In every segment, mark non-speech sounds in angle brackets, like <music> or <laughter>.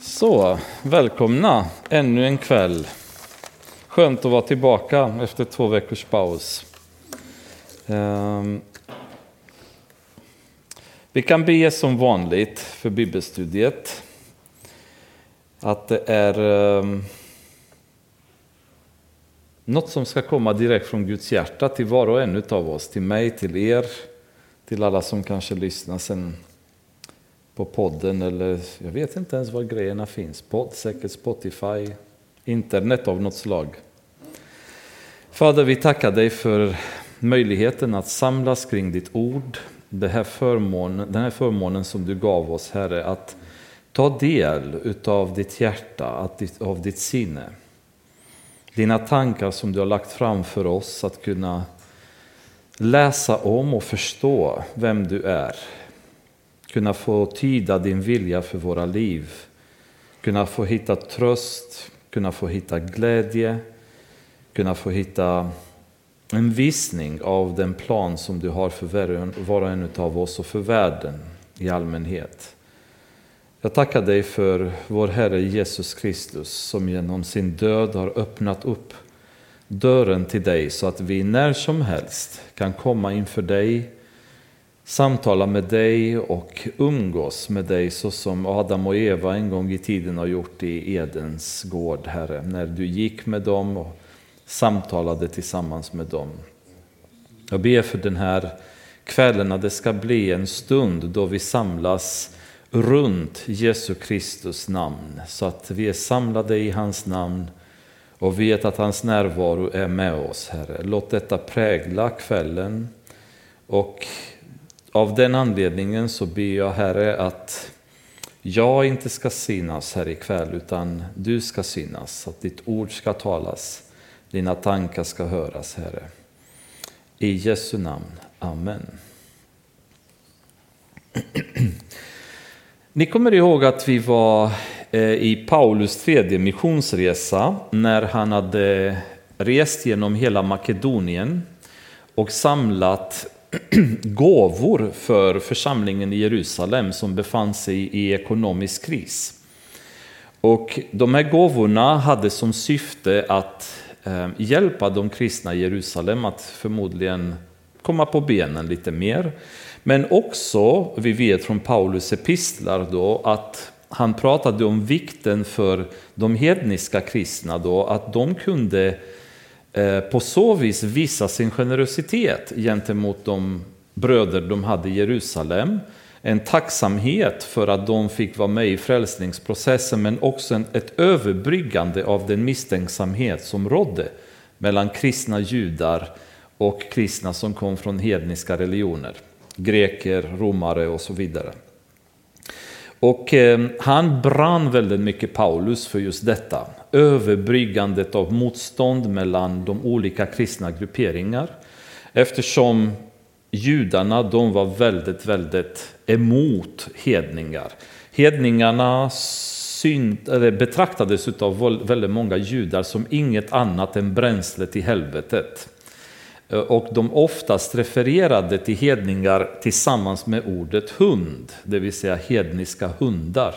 Så, välkomna ännu en kväll. Skönt att vara tillbaka efter två veckors paus. Um, vi kan be som vanligt för bibelstudiet. Att det är um, något som ska komma direkt från Guds hjärta till var och en av oss, till mig, till er, till alla som kanske lyssnar sen på podden eller jag vet inte ens var grejerna finns. Podd, säkert Spotify, internet av något slag. Fader, vi tackar dig för möjligheten att samlas kring ditt ord. Det här förmån, den här förmånen som du gav oss, Herre, att ta del av ditt hjärta, av ditt sinne. Dina tankar som du har lagt fram för oss, att kunna läsa om och förstå vem du är kunna få tyda din vilja för våra liv, kunna få hitta tröst, kunna få hitta glädje, kunna få hitta en visning av den plan som du har för var och en av oss och för världen i allmänhet. Jag tackar dig för vår Herre Jesus Kristus som genom sin död har öppnat upp dörren till dig så att vi när som helst kan komma inför dig samtala med dig och umgås med dig så som Adam och Eva en gång i tiden har gjort i Edens gård, Herre, när du gick med dem och samtalade tillsammans med dem. Jag ber för den här kvällen att det ska bli en stund då vi samlas runt Jesu Kristus namn, så att vi är samlade i hans namn och vet att hans närvaro är med oss, Herre. Låt detta prägla kvällen och av den anledningen så ber jag Herre att jag inte ska synas här ikväll utan du ska synas, att ditt ord ska talas, dina tankar ska höras Herre. I Jesu namn, Amen. <clears throat> Ni kommer ihåg att vi var eh, i Paulus tredje missionsresa när han hade rest genom hela Makedonien och samlat <clears throat> gåvor för församlingen i Jerusalem som befann sig i ekonomisk kris. Och de här gåvorna hade som syfte att eh, hjälpa de kristna i Jerusalem att förmodligen komma på benen lite mer. Men också, vi vet från Paulus epistlar då, att han pratade om vikten för de hedniska kristna då, att de kunde Eh, Eh, på så vis visa sin generositet gentemot de bröder de hade i Jerusalem. En tacksamhet för att de fick vara med i frälsningsprocessen men också ett överbryggande av den misstänksamhet som rådde mellan kristna judar och kristna som kom från hedniska religioner. Greker, romare och så vidare. Och ehm, han brann väldigt mycket Paulus för just detta. Överbryggandet av motstånd mellan de olika kristna grupperingar. Eftersom judarna de var väldigt, väldigt emot hedningar. Hedningarna synt, eller betraktades av väldigt många judar som inget annat än bränsle till helvetet. Eh, och de oftast refererade till hedningar tillsammans med ordet hund, det vill säga hedniska hundar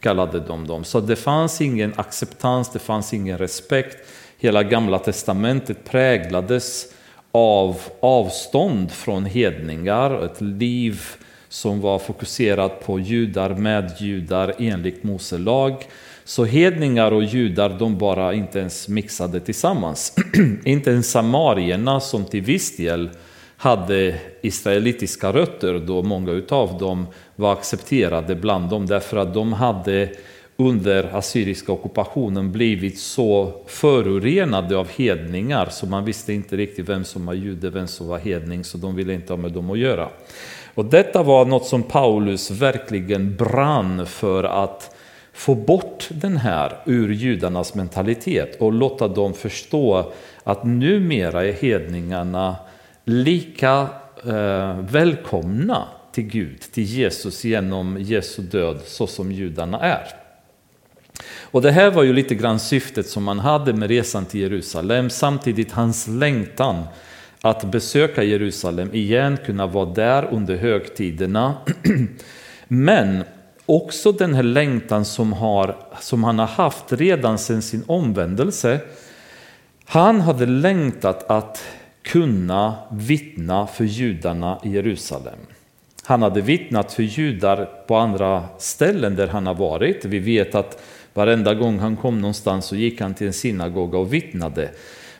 kallade de dem. Så det fanns ingen acceptans, det fanns ingen respekt. Hela gamla testamentet präglades av avstånd från hedningar, ett liv som var fokuserat på judar med judar enligt Mose lag. Så hedningar och judar de bara inte ens mixade tillsammans. <clears throat> inte ens samarierna som till viss del hade israelitiska rötter då många utav dem var accepterade bland dem därför att de hade under assyriska ockupationen blivit så förorenade av hedningar så man visste inte riktigt vem som var jude, vem som var hedning så de ville inte ha med dem att göra. Och detta var något som Paulus verkligen brann för att få bort den här ur judarnas mentalitet och låta dem förstå att numera är hedningarna lika eh, välkomna till Gud, till Jesus genom Jesu död så som judarna är. Och det här var ju lite grann syftet som man hade med resan till Jerusalem, samtidigt hans längtan att besöka Jerusalem igen, kunna vara där under högtiderna. <clears throat> Men också den här längtan som, har, som han har haft redan sedan sin omvändelse. Han hade längtat att kunna vittna för judarna i Jerusalem. Han hade vittnat för judar på andra ställen där han har varit. Vi vet att varenda gång han kom någonstans så gick han till en synagoga och vittnade.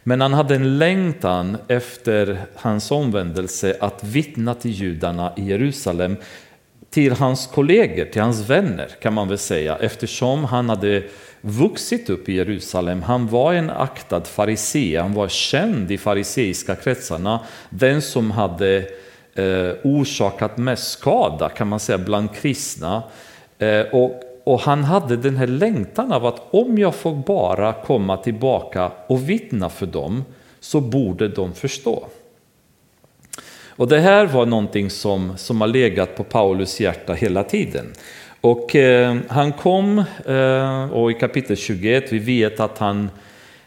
Men han hade en längtan efter hans omvändelse att vittna till judarna i Jerusalem, till hans kollegor, till hans vänner kan man väl säga, eftersom han hade vuxit upp i Jerusalem. Han var en aktad farisé, han var känd i fariseiska kretsarna, den som hade eh, orsakat mest skada kan man säga bland kristna. Eh, och och han hade den här längtan av att om jag får bara komma tillbaka och vittna för dem så borde de förstå. Och det här var någonting som, som har legat på Paulus hjärta hela tiden. Och eh, han kom, eh, och i kapitel 21, vi vet att han,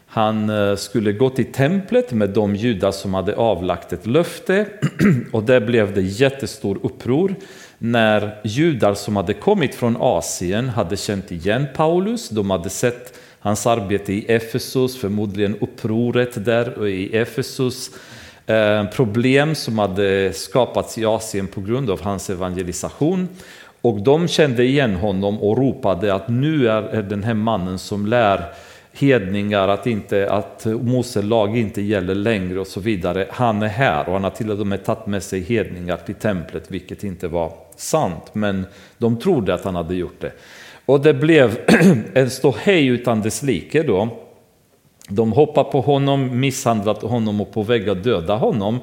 han eh, skulle gå till templet med de judar som hade avlagt ett löfte. <clears throat> och där blev det jättestor uppror när judar som hade kommit från Asien hade känt igen Paulus, de hade sett hans arbete i Efesus, förmodligen upproret där i Efesus, eh, Eh, problem som hade skapats i Asien på grund av hans evangelisation. Och de kände igen honom och ropade att nu är den här mannen som lär hedningar att, inte, att Mose lag inte gäller längre och så vidare. Han är här och han har till och med tagit med sig hedningar till templet, vilket inte var sant, men de trodde att han hade gjort det. Och det blev <clears throat> en ståhej utan dess like då. De hoppar på honom, misshandlat honom och på väg att döda honom.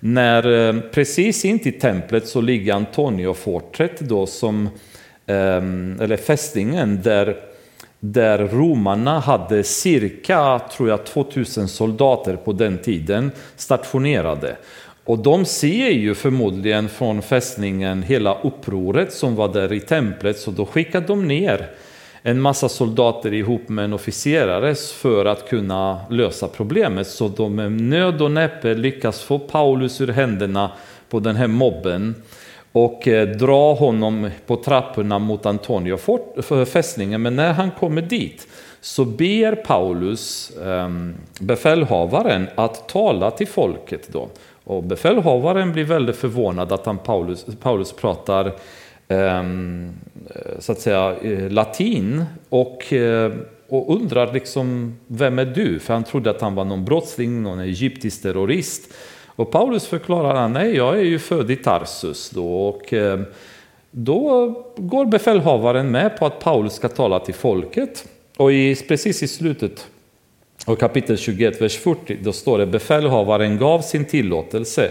När eh, precis in till templet så ligger Antonio-fortet då som, ehm, eller fästningen där, där romarna hade cirka, tror jag, 2000 soldater på den tiden stationerade. Och de ser ju förmodligen från fästningen hela upproret som var där i templet, så då skickade de ner en massa soldater ihop med en officerare för att kunna lösa problemet. Så de med nöd och näppe lyckas få Paulus ur händerna på den här mobben och eh, dra honom på trapporna mot Antonio fästningen. Men när han kommer dit så ber Paulus ehm, befälhavaren att tala till folket då. Och befälhavaren blir väldigt förvånad att han Paulus, Paulus pratar Ehm, så att säga eh, latin och, eh, och undrar liksom vem är du? För han trodde att han var någon brottsling, någon egyptisk terrorist. Och Paulus förklarar att nej, jag är ju född i Tarsus då och eh, då går befälhavaren med på att Paulus ska tala till folket. Och i, precis i slutet av kapitel 21, vers 40, då står det befälhavaren gav sin tillåtelse.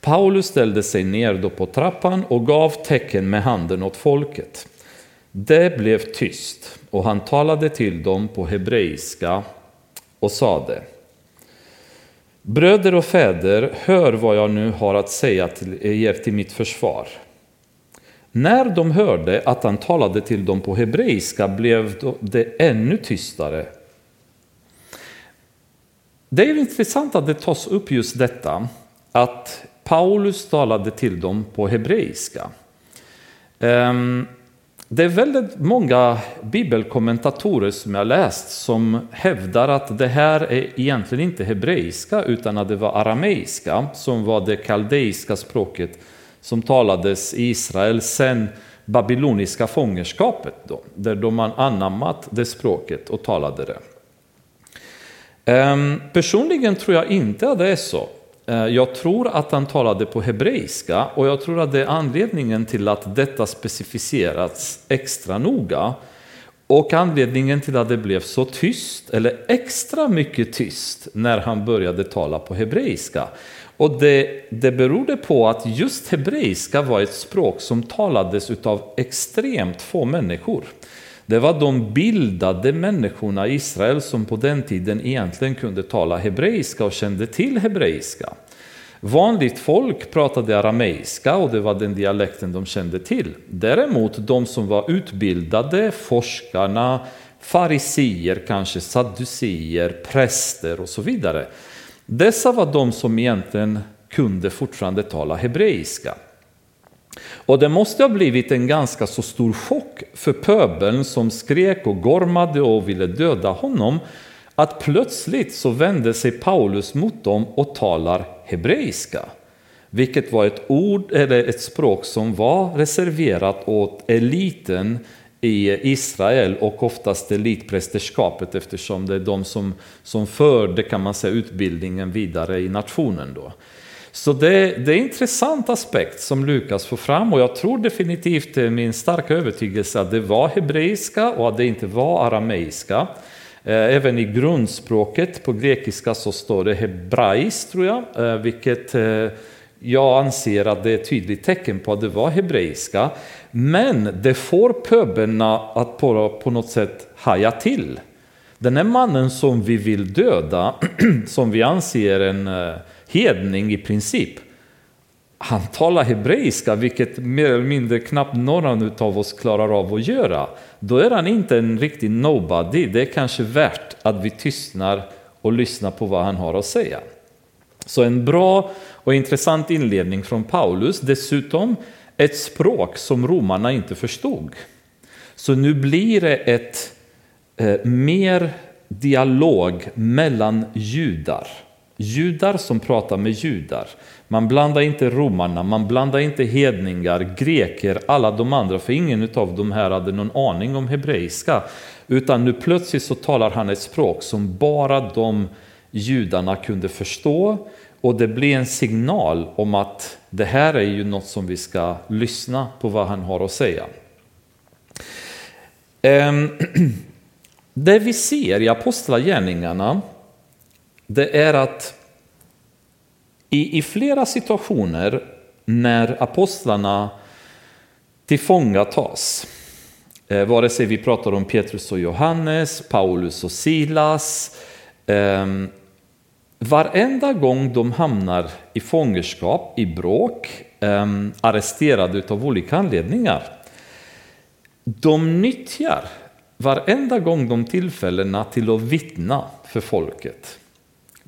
Paulus ställde sig ner då på trappan och gav tecken med handen åt folket. Det blev tyst och han talade till dem på hebreiska och sade Bröder och fäder, hör vad jag nu har att säga till er till mitt försvar. När de hörde att han talade till dem på hebreiska blev det ännu tystare det är intressant att det tas upp just detta, att Paulus talade till dem på hebreiska. Ehm, det är väldigt många bibelkommentatorer som jag läst som hävdar att det här är egentligen inte hebreiska utan att det var arameiska som var det kaldeiska språket som talades i Israel sen babyloniska fångenskapet då, där de har anammat det språket och talade det. Ehm, personligen tror jag inte att det är så. Eh, jag tror att han talade på hebreiska och jag tror att det är anledningen till att detta specificerats extra noga. Och anledningen till att det blev så tyst, eller extra mycket tyst, när han började tala på hebreiska. Och det, det berodde på att just hebreiska var ett språk som talades av extremt få människor. Det var de bildade människorna i Israel som på den tiden egentligen kunde tala hebreiska och kände till hebreiska. Vanligt folk pratade arameiska och det var den dialekten de kände till. Däremot de som var utbildade, forskarna, farisier, kanske sadducier, präster och så vidare. Dessa var de som egentligen kunde fortfarande tala hebreiska. Och det måste ha blivit en ganska så stor chock för pöbeln som skrek och gormade och ville döda honom, att plötsligt så vände sig Paulus mot dem och talar hebreiska. Vilket var ett ord eller ett språk som var reserverat åt eliten i Israel och oftast elitprästerskapet eftersom det är de som, som förde kan man säga, utbildningen vidare i nationen. Då. Så det, det är en intressant aspekt som Lukas får fram och jag tror definitivt, det är min starka övertygelse, att det var hebreiska och att det inte var arameiska. Eh, även i grundspråket på grekiska så står det hebraiskt tror jag, eh, vilket jag anser att det är ett tydligt tecken på att det var hebreiska. Men det får pöbelna att på, på något sätt haja till. Den här mannen som vi vill döda, <clears throat> som vi anser en hedning i princip, han talar hebreiska, vilket mer eller mindre knappt någon av oss klarar av att göra. Då är han inte en riktig nobody. Det är kanske värt att vi tystnar och lyssnar på vad han har att säga. Så en bra och intressant inledning från Paulus. Dessutom ett språk som romarna inte förstod. Så nu blir det ett eh, mer dialog mellan judar. Judar som pratar med judar. Man blandar inte romarna, man blandar inte hedningar, greker, alla de andra, för ingen av de här hade någon aning om hebreiska. Utan nu plötsligt så talar han ett språk som bara de judarna kunde förstå och det blir en signal om att det här är ju något som vi ska lyssna på vad han har att säga. Ehm, <clears throat> det vi ser i Apostlagärningarna det är att i, i flera situationer när apostlarna tillfångatas, eh, vare sig vi pratar om Petrus och Johannes, Paulus och Silas, eh, varenda gång de hamnar i fångenskap, i bråk, eh, arresterade av olika anledningar, de nyttjar varenda gång de tillfällena till att vittna för folket.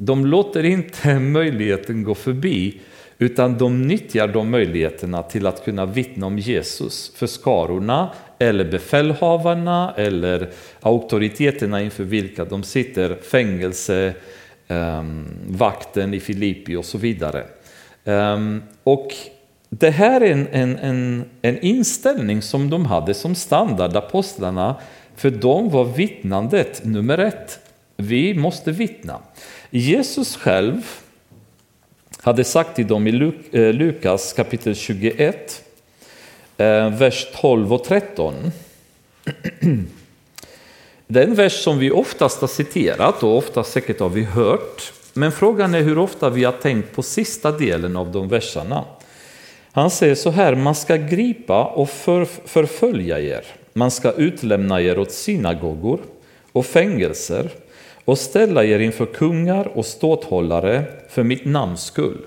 De låter inte <laughs> möjligheten gå förbi utan de nyttjar de möjligheterna till att kunna vittna om Jesus för skarorna eller befälhavarna eller auktoriteterna inför vilka de sitter, fängelse, um, vakten i Filippi och så vidare. Um, och det här är en, en, en, en inställning som de hade som standard, apostlarna, för de var vittnandet nummer ett. Vi måste vittna. Jesus själv hade sagt till dem i eh, Lukas kapitel 21, eh, vers 12 och 13. Det är en vers som vi oftast har citerat och ofta säkert har vi hört. Men frågan är hur ofta vi har tänkt på sista delen av de verserna. Han säger så här, man ska gripa och förfölja er. Man ska utlämna er åt synagogor och fängelser och ställa er inför kungar och ståthållare för mitt namns skull.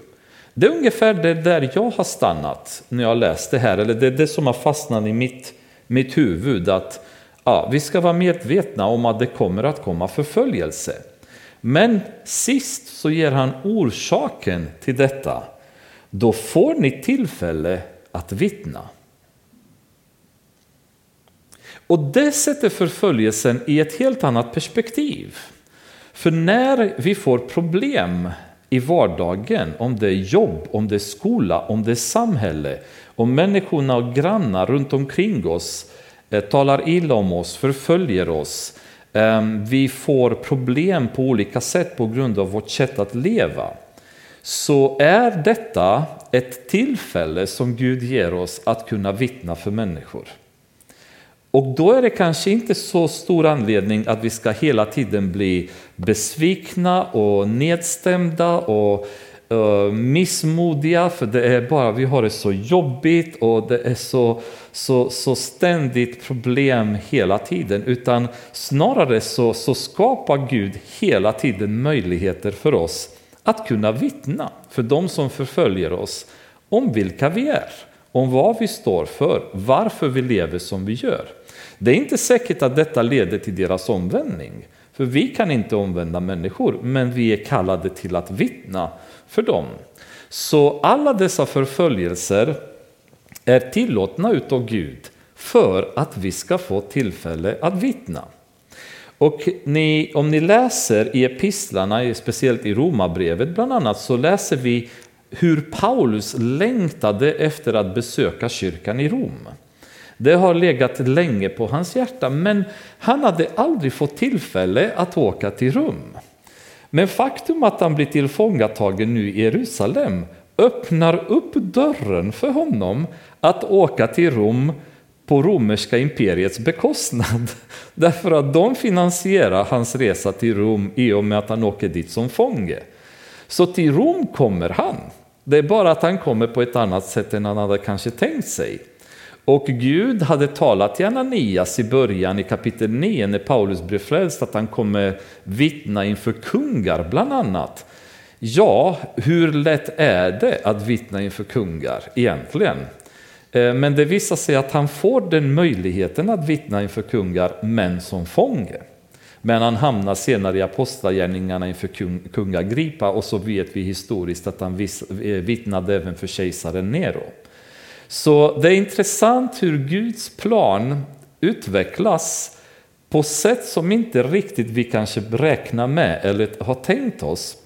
Det är ungefär det där jag har stannat när jag läst det här, eller det är det som har fastnat i mitt, mitt huvud, att ja, vi ska vara medvetna om att det kommer att komma förföljelse. Men sist så ger han orsaken till detta. Då får ni tillfälle att vittna. Och det sätter förföljelsen i ett helt annat perspektiv. För när vi får problem i vardagen, om det är jobb, om det är skola, om det är samhälle, om människorna och grannar runt omkring oss eh, talar illa om oss, förföljer oss, eh, vi får problem på olika sätt på grund av vårt sätt att leva, så är detta ett tillfälle som Gud ger oss att kunna vittna för människor. Och då är det kanske inte så stor anledning att vi ska hela tiden bli besvikna och nedstämda och eh, missmodiga för det är bara vi har det så jobbigt och det är så, så, så ständigt problem hela tiden utan snarare så, så skapar Gud hela tiden möjligheter för oss att kunna vittna för de som förföljer oss om vilka vi är, om vad vi står för, varför vi lever som vi gör. Det är inte säkert att detta leder till deras omvändning. För vi kan inte omvända människor, men vi är kallade till att vittna för dem. Så alla dessa förföljelser är tillåtna utav Gud för att vi ska få tillfälle att vittna. Och ni, om ni läser i epistlarna, speciellt i Romarbrevet bland annat, så läser vi hur Paulus längtade efter att besöka kyrkan i Rom. Det har legat länge på hans hjärta, men han hade aldrig fått tillfälle att åka till Rom. Men faktum att han blir tillfångatagen nu i Jerusalem öppnar upp dörren för honom att åka till Rom på romerska imperiets bekostnad. <laughs> Därför att de finansierar hans resa till Rom i och med att han åker dit som fånge. Så till Rom kommer han. Det är bara att han kommer på ett annat sätt än han hade kanske tänkt sig. Och Gud hade talat till Ananias i början i kapitel 9 när Paulus blev frälst att han kommer vittna inför kungar bland annat. Ja, hur lätt är det att vittna inför kungar egentligen? Eh, men det visar sig att han får den möjligheten att vittna inför kungar, men som fånge. Men han hamnar senare i apostlagärningarna inför kung, kung och så vet vi historiskt att han eh, vittnade även för kejsaren Nero. Så det är intressant hur Guds plan utvecklas på sätt som inte riktigt vi kanske räknar med eller har tänkt oss.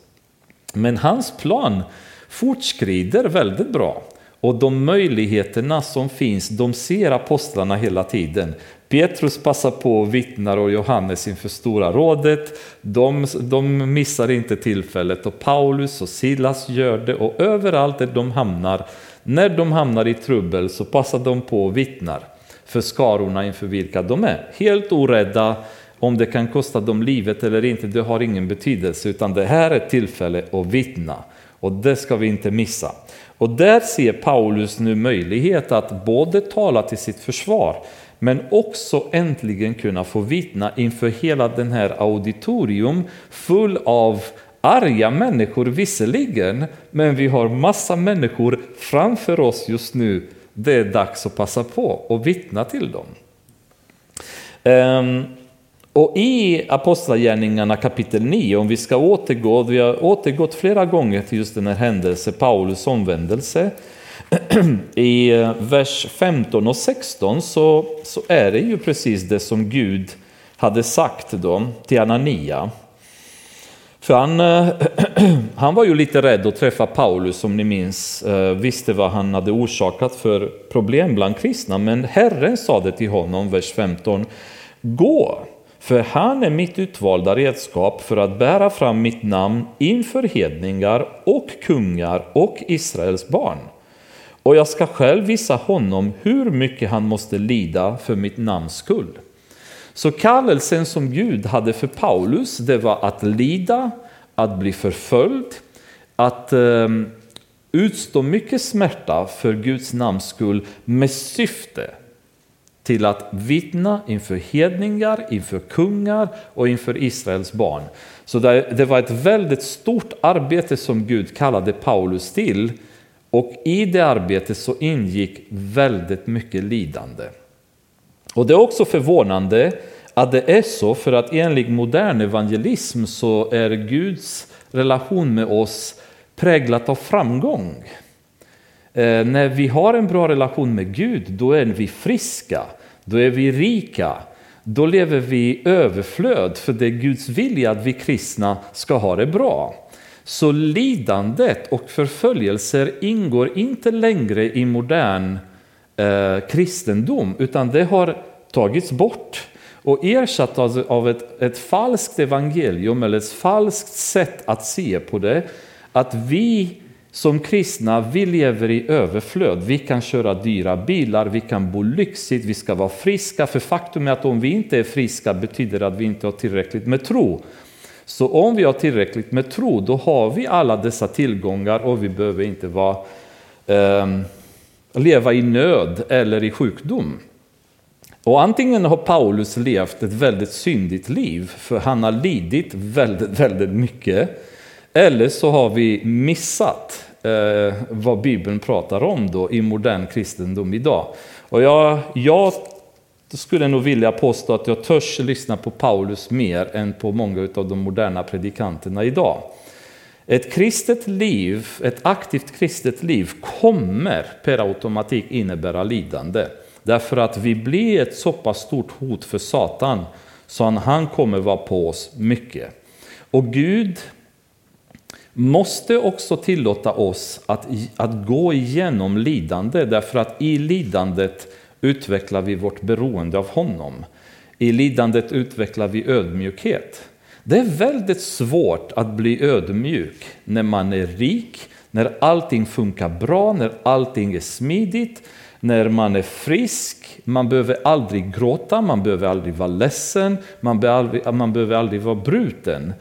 Men hans plan fortskrider väldigt bra. Och de möjligheterna som finns, de ser apostlarna hela tiden. Petrus passar på och vittnar och Johannes inför Stora rådet. De, de missar inte tillfället och Paulus och Silas gör det och överallt där de hamnar, när de hamnar i trubbel så passar de på och vittnar för skarorna inför vilka de är. Helt orädda om det kan kosta dem livet eller inte, det har ingen betydelse utan det här är ett tillfälle att vittna och det ska vi inte missa. Och där ser Paulus nu möjlighet att både tala till sitt försvar men också äntligen kunna få vittna inför hela den här auditorium full av arga människor visserligen, men vi har massa människor framför oss just nu. Det är dags att passa på och vittna till dem. Um, och i Apostlagärningarna kapitel 9, om vi ska återgå, vi har återgått flera gånger till just den här händelsen, Paulus omvändelse. <clears throat> I eh, vers 15 och 16 så, så är det ju precis det som Gud hade sagt då till Anania. För han, eh, <clears throat> han var ju lite rädd att träffa Paulus som ni minns, eh, visste vad han hade orsakat för problem bland kristna. Men Herren sa det till honom, vers 15, Gå, för han är mitt utvalda redskap för att bära fram mitt namn inför hedningar och kungar och Israels barn. Och jag ska själv visa honom hur mycket han måste lida för mitt namns skull. Så kallelsen som Gud hade för Paulus, det var att lida, att bli förföljd, att ehm, utstå mycket smärta för Guds namns skull med syfte till att vittna inför hedningar, inför kungar och inför Israels barn. Så det var ett väldigt stort arbete som Gud kallade Paulus till och i det arbetet så ingick väldigt mycket lidande. Och det är också förvånande att det är så för att enligt modern evangelism så är Guds relation med oss präglat av framgång. Eh, när vi har en bra relation med Gud, då är vi friska, då är vi rika, då lever vi i överflöd, för det är Guds vilja att vi kristna ska ha det bra. Så lidandet och förföljelser ingår inte längre i modern eh, kristendom, utan det har tagits bort och ersatt av ett, ett falskt evangelium eller ett falskt sätt att se på det. Att vi som kristna, vi lever i överflöd. Vi kan köra dyra bilar, vi kan bo lyxigt, vi ska vara friska. För faktum är att om vi inte är friska betyder det att vi inte har tillräckligt med tro. Så om vi har tillräckligt med tro, då har vi alla dessa tillgångar och vi behöver inte vara, eh, leva i nöd eller i sjukdom. Och antingen har Paulus levt ett väldigt syndigt liv, för han har lidit väldigt, väldigt mycket. Eller så har vi missat eh, vad Bibeln pratar om då i modern kristendom idag. Och jag, jag skulle nog vilja påstå att jag törs lyssna på Paulus mer än på många av de moderna predikanterna idag. Ett kristet liv, ett aktivt kristet liv kommer per automatik innebära lidande. Därför att vi blir ett så pass stort hot för Satan så han kommer vara på oss mycket. Och Gud måste också tillåta oss att, att gå igenom lidande därför att i lidandet utvecklar vi vårt beroende av honom. I lidandet utvecklar vi ödmjukhet. Det är väldigt svårt att bli ödmjuk när man är rik, när allting funkar bra, när allting är smidigt, när man är frisk. Man behöver aldrig gråta, man behöver aldrig vara ledsen, man behöver aldrig, man behöver aldrig vara bruten.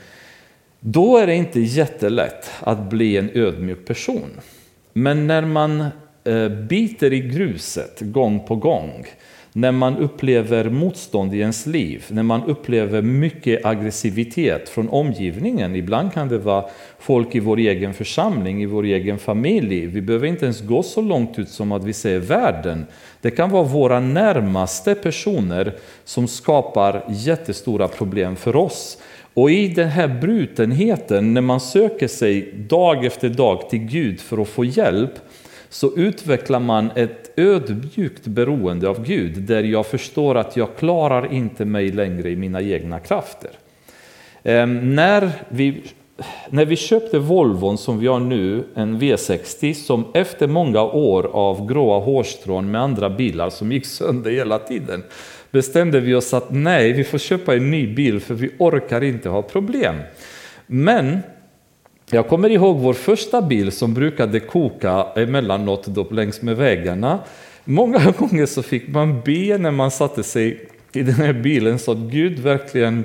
Då är det inte jättelätt att bli en ödmjuk person. Men när man eh, biter i gruset gång på gång, när man upplever motstånd i ens liv, när man upplever mycket aggressivitet från omgivningen. Ibland kan det vara folk i vår egen församling, i vår egen familj. Vi behöver inte ens gå så långt ut som att vi säger världen. Det kan vara våra närmaste personer som skapar jättestora problem för oss. Och i den här brutenheten, när man söker sig dag efter dag till Gud för att få hjälp, så utvecklar man ett ödmjukt beroende av Gud, där jag förstår att jag klarar inte mig längre i mina egna krafter. Ehm, när, vi, när vi köpte Volvon som vi har nu, en V60, som efter många år av gråa hårstrån med andra bilar som gick sönder hela tiden, bestämde vi oss att nej, vi får köpa en ny bil för vi orkar inte ha problem. Men jag kommer ihåg vår första bil som brukade koka emellanåt då längs med vägarna. Många <laughs> gånger så fick man be när man satte sig i den här bilen så att Gud verkligen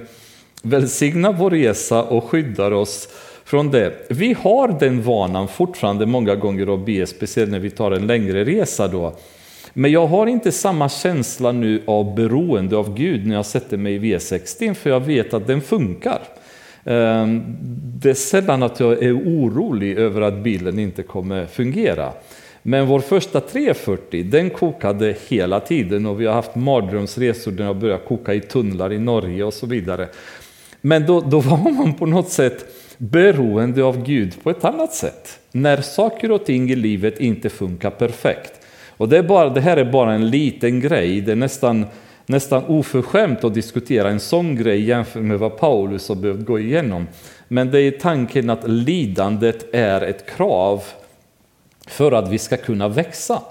välsignar vår resa och skyddar oss från det. Vi har den vanan fortfarande många gånger att be, speciellt när vi tar en längre resa då. Men jag har inte samma känsla nu av beroende av Gud när jag sätter mig i V60 för jag vet att den funkar. Ehm, det är sällan att jag är orolig över att bilen inte kommer fungera. Men vår första 340 den kokade hela tiden och vi har haft mardrömsresor där jag började koka i tunnlar i Norge och så vidare. Men då, då var man på något sätt beroende av Gud på ett annat sätt. När saker och ting i livet inte funkar perfekt. Och det, är bara, det här är bara en liten grej, det är nästan, nästan oförskämt att diskutera en sån grej jämfört med vad Paulus har behövt gå igenom. Men det är tanken att lidandet är ett krav för att vi ska kunna växa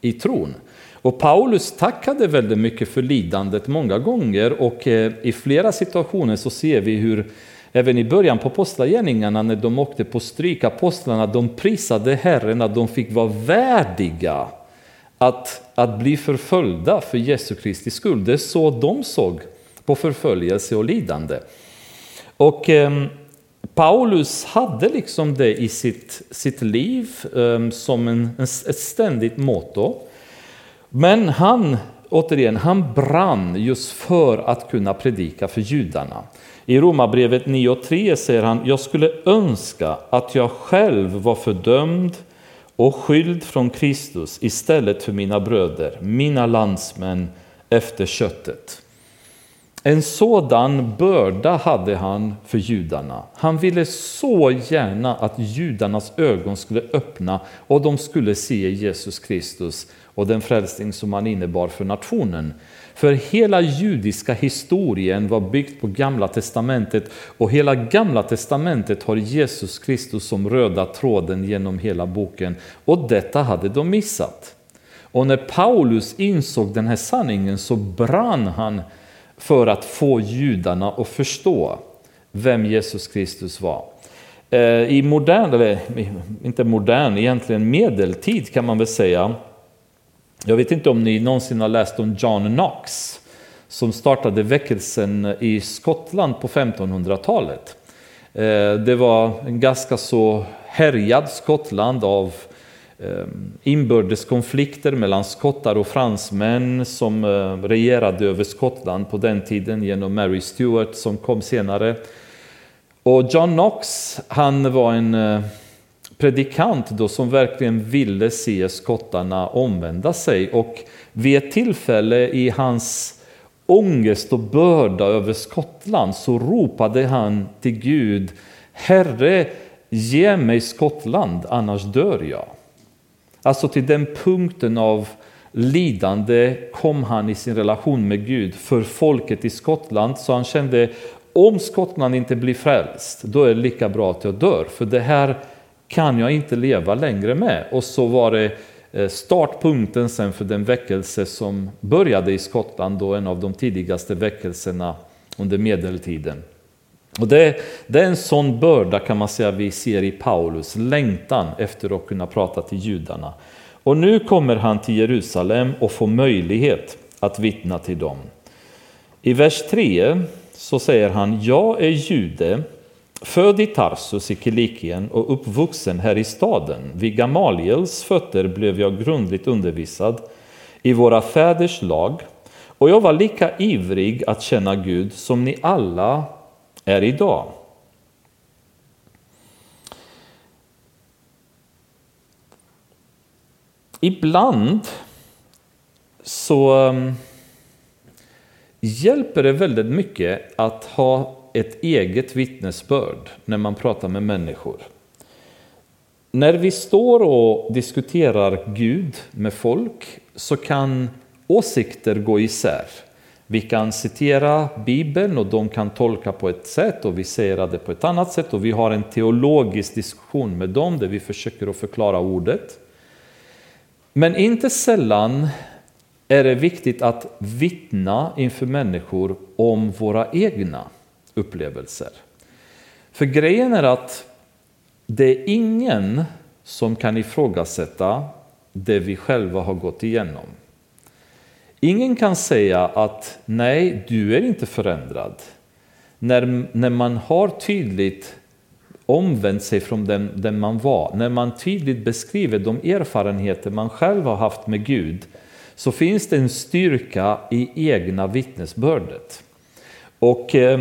i tron. Och Paulus tackade väldigt mycket för lidandet många gånger och eh, i flera situationer så ser vi hur Även i början på apostlagärningarna när de åkte på stryk, apostlarna, de prisade Herren att de fick vara värdiga att, att bli förföljda för Jesu Kristi skull. Det är så de såg på förföljelse och lidande. Och eh, Paulus hade liksom det i sitt, sitt liv eh, som en, ett ständigt motto. Men han, återigen, han brann just för att kunna predika för judarna. I Romarbrevet 9.3 säger han, jag skulle önska att jag själv var fördömd och skild från Kristus istället för mina bröder, mina landsmän efter köttet. En sådan börda hade han för judarna. Han ville så gärna att judarnas ögon skulle öppna och de skulle se Jesus Kristus och den frälsning som han innebar för nationen. För hela judiska historien var byggt på Gamla Testamentet och hela Gamla Testamentet har Jesus Kristus som röda tråden genom hela boken. Och detta hade de missat. Och när Paulus insåg den här sanningen så brann han för att få judarna att förstå vem Jesus Kristus var. Eh, I modern, eller inte modern, egentligen medeltid kan man väl säga, jag vet inte om ni någonsin har läst om John Knox som startade väckelsen i Skottland på 1500-talet. Eh, det var en ganska så härjad Skottland av Ehm, inbördes konflikter mellan skottar och fransmän som ehm, regerade över Skottland på den tiden genom Mary Stuart som kom senare. Och John Knox, han var en eh, predikant då som verkligen ville se skottarna omvända sig och vid ett tillfälle i hans ångest och börda över Skottland så ropade han till Gud Herre, ge mig Skottland, annars dör jag. Alltså till den punkten av lidande kom han i sin relation med Gud för folket i Skottland, så han kände om Skottland inte blir frälst, då är det lika bra att jag dör, för det här kan jag inte leva längre med. Och så var det eh, startpunkten sen för den väckelse som började i Skottland, då en av de tidigaste väckelserna under medeltiden. Och det, det, är en sån börda kan man säga vi ser i Paulus, längtan efter att kunna prata till judarna. Och nu kommer han till Jerusalem och får möjlighet att vittna till dem. I vers 3 så säger han, jag är jude, född i Tarsus i Kilikien och uppvuxen här i staden. Vid Gamaliels fötter blev jag grundligt undervisad i våra fäders lag och jag var lika ivrig att känna Gud som ni alla är idag. Ibland så um, hjälper det väldigt mycket att ha ett eget vittnesbörd när man pratar med människor. När vi står och diskuterar Gud med folk så kan åsikter gå isär. Vi kan citera Bibeln och de kan tolka på ett sätt och vi säger det på ett annat sätt och vi har en teologisk diskussion med dem där vi försöker att förklara ordet. Men inte sällan är det viktigt att vittna inför människor om våra egna upplevelser. För grejen är att det är ingen som kan ifrågasätta det vi själva har gått igenom. Ingen kan säga att nej, du är inte förändrad. När, när man har tydligt omvänt sig från den, den man var, när man tydligt beskriver de erfarenheter man själv har haft med Gud, så finns det en styrka i egna vittnesbördet. Och eh,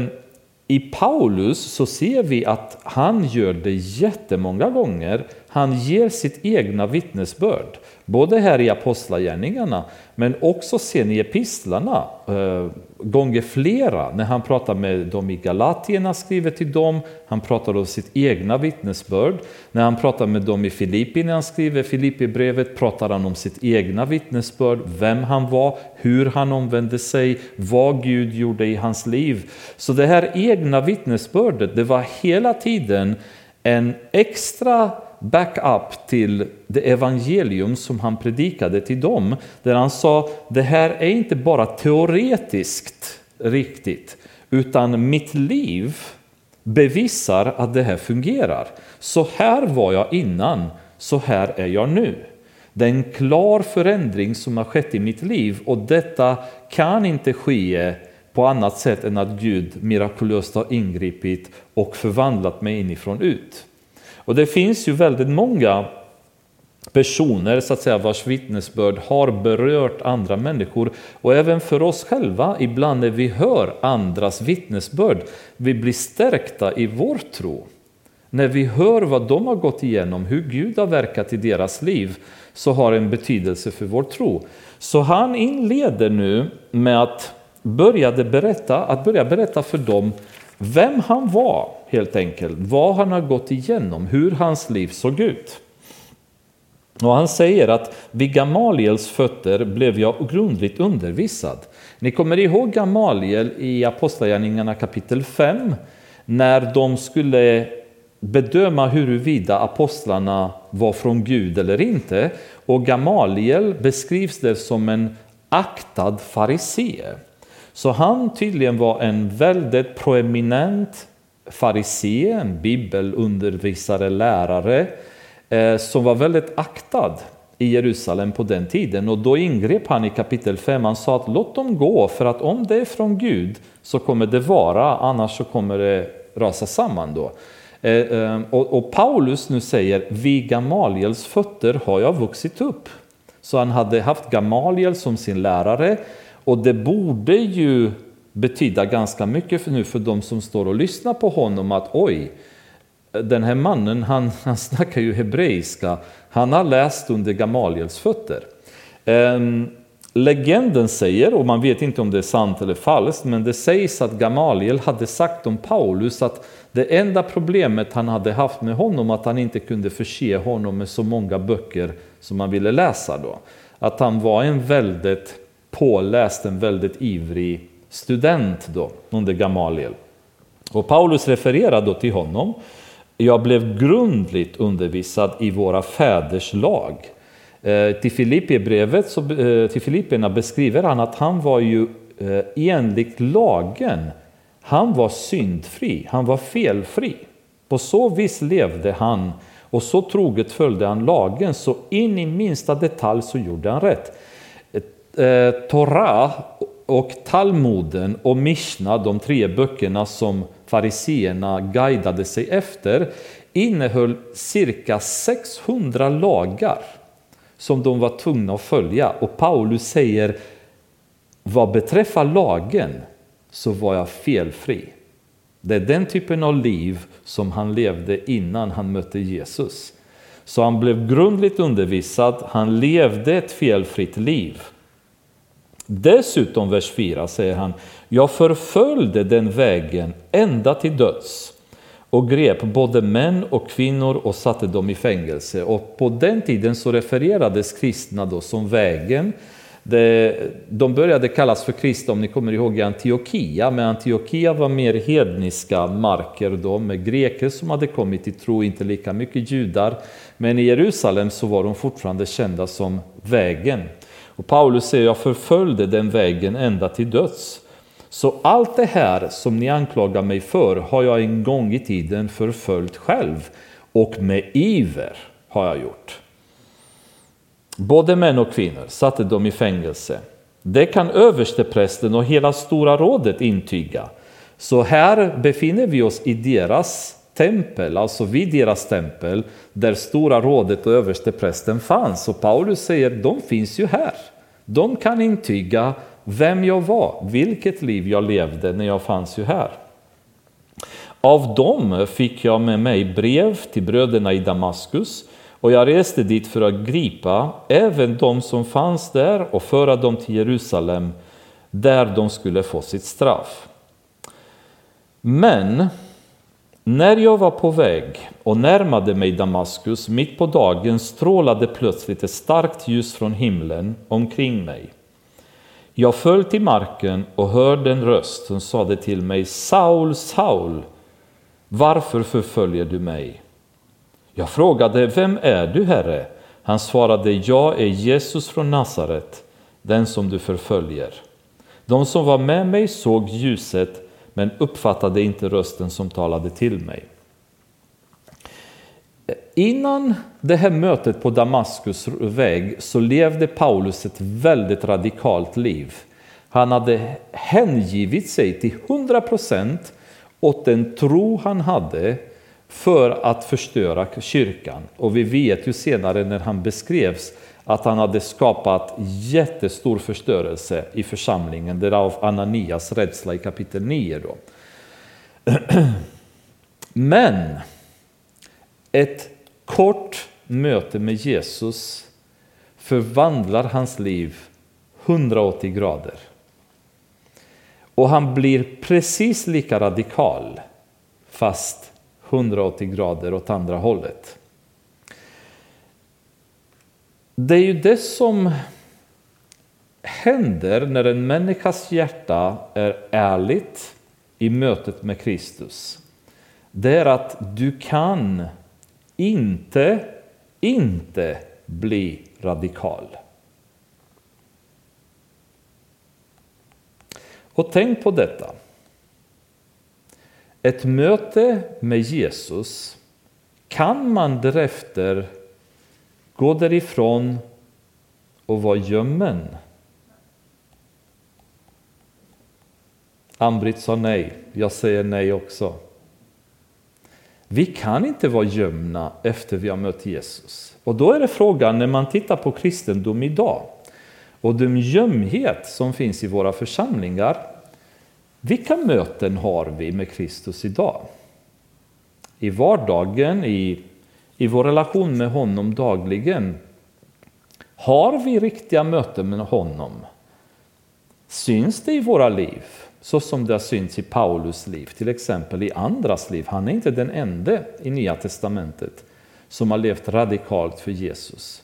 i Paulus så ser vi att han gör det jättemånga gånger. Han ger sitt egna vittnesbörd, både här i Apostlagärningarna men också sen i epistlarna, eh, gånger flera, när han pratar med dem i Galatierna, skriver till dem, han pratar om sitt egna vittnesbörd. När han pratar med dem i Filippi, när han skriver Filippi-brevet, pratar han om sitt egna vittnesbörd, vem han var, hur han omvände sig, vad Gud gjorde i hans liv. Så det här egna vittnesbördet, det var hela tiden en extra backup till det evangelium som han predikade till dem. Där han sa, det här är inte bara teoretiskt riktigt, utan mitt liv bevisar att det här fungerar. Så här var jag innan, så här är jag nu. Det är en klar förändring som har skett i mitt liv och detta kan inte ske på annat sätt än att Gud mirakulöst har ingripit och förvandlat mig inifrån ut. Och det finns ju väldigt många personer så att säga, vars vittnesbörd har berört andra människor. Och även för oss själva, ibland när vi hör andras vittnesbörd, vi blir stärkta i vår tro. När vi hör vad de har gått igenom, hur Gud har verkat i deras liv, så har det en betydelse för vår tro. Så han inleder nu med att börja berätta, att börja berätta för dem vem han var helt enkelt, vad han har gått igenom, hur hans liv såg ut. Och han säger att vid Gamaliels fötter blev jag grundligt undervisad. Ni kommer ihåg Gamaliel i Apostlagärningarna kapitel 5 när de skulle bedöma huruvida apostlarna var från Gud eller inte. Och Gamaliel beskrivs där som en aktad farisee. Så han tydligen var en väldigt proeminent farisé, en bibelundervisare, lärare, eh, som var väldigt aktad i Jerusalem på den tiden. Och då ingrep han i kapitel 5, han sa att låt dem gå, för att om det är från Gud så kommer det vara, annars så kommer det rasa samman då. Eh, eh, och Paulus nu säger, vid Gamaliels fötter har jag vuxit upp. Så han hade haft Gamaliel som sin lärare, och det borde ju betyda ganska mycket för nu för de som står och lyssnar på honom att oj, den här mannen han, han snackar ju hebreiska, han har läst under Gamaliels fötter. Ehm, legenden säger, och man vet inte om det är sant eller falskt, men det sägs att Gamaliel hade sagt om Paulus att det enda problemet han hade haft med honom att han inte kunde förse honom med så många böcker som han ville läsa då. Att han var en väldigt påläst, en väldigt ivrig student då under Gamaliel. Och Paulus refererar då till honom. Jag blev grundligt undervisad i våra fäders lag. Eh, till Filipperbrevet, eh, till Filipperna beskriver han att han var ju eh, enligt lagen, han var syndfri, han var felfri. På så vis levde han och så troget följde han lagen, så in i minsta detalj så gjorde han rätt. Eh, Torah och Talmuden och Mishna, de tre böckerna som fariseerna guidade sig efter, innehöll cirka 600 lagar som de var tvungna att följa. Och Paulus säger, vad beträffar lagen så var jag felfri. Det är den typen av liv som han levde innan han mötte Jesus. Så han blev grundligt undervisad, han levde ett felfritt liv. Dessutom, vers 4, säger han, jag förföljde den vägen ända till döds och grep både män och kvinnor och satte dem i fängelse. Och på den tiden så refererades kristna då som vägen. de började kallas för kristna, om ni kommer ihåg, i Antiochia, men Antiochia var mer hedniska marker då med greker som hade kommit till tro, inte lika mycket judar. Men i Jerusalem så var de fortfarande kända som vägen. Och Paulus säger, jag förföljde den vägen ända till döds. Så allt det här som ni anklagar mig för har jag en gång i tiden förföljt själv och med iver har jag gjort. Både män och kvinnor satte de i fängelse. Det kan översteprästen och hela Stora rådet intyga. Så här befinner vi oss i deras tempel, alltså vid deras tempel, där Stora rådet och översteprästen fanns. Och Paulus säger, de finns ju här. De kan intyga vem jag var, vilket liv jag levde när jag fanns ju här. Av dem fick jag med mig brev till bröderna i Damaskus och jag reste dit för att gripa även de som fanns där och föra dem till Jerusalem där de skulle få sitt straff. Men när jag var på väg och närmade mig Damaskus mitt på dagen strålade plötsligt ett starkt ljus från himlen omkring mig. Jag föll till marken och hörde en röst som sade till mig Saul, Saul, varför förföljer du mig? Jag frågade, vem är du, Herre? Han svarade, jag är Jesus från Nasaret, den som du förföljer. De som var med mig såg ljuset, men uppfattade inte rösten som talade till mig. Innan det här mötet på Damaskus väg så levde Paulus ett väldigt radikalt liv. Han hade hängivit sig till 100 procent åt den tro han hade för att förstöra kyrkan. Och vi vet ju senare när han beskrevs att han hade skapat jättestor förstörelse i församlingen, därav Ananias rädsla i kapitel 9. Då. <clears throat> Men ett kort möte med Jesus förvandlar hans liv 180 grader. Och han blir precis lika radikal fast 180 grader åt andra hållet. Det är ju det som händer när en människas hjärta är ärligt i mötet med Kristus. Det är att du kan inte, inte bli radikal. Och tänk på detta. Ett möte med Jesus kan man därefter gå därifrån och var gömmen. Ambrit sa nej, jag säger nej också. Vi kan inte vara gömda efter vi har mött Jesus. Och då är det frågan när man tittar på kristendom idag och den gömhet som finns i våra församlingar. Vilka möten har vi med Kristus idag? I vardagen, i, i vår relation med honom dagligen. Har vi riktiga möten med honom? syns det i våra liv, så som det har synts i Paulus liv, till exempel i andras liv. Han är inte den enda i Nya Testamentet som har levt radikalt för Jesus.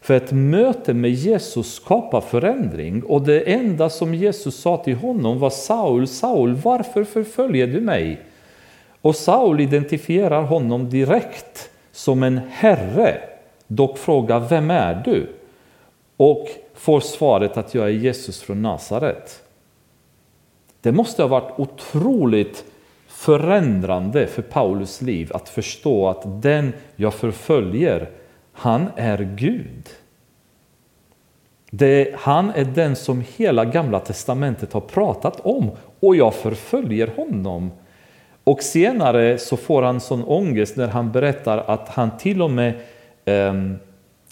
För ett möte med Jesus skapar förändring och det enda som Jesus sa till honom var Saul, Saul, varför förföljer du mig? Och Saul identifierar honom direkt som en herre, dock frågar vem är du? Och får svaret att jag är Jesus från Nasaret. Det måste ha varit otroligt förändrande för Paulus liv att förstå att den jag förföljer, han är Gud. Det, han är den som hela gamla testamentet har pratat om och jag förföljer honom. Och senare så får han sån ångest när han berättar att han till och med ehm,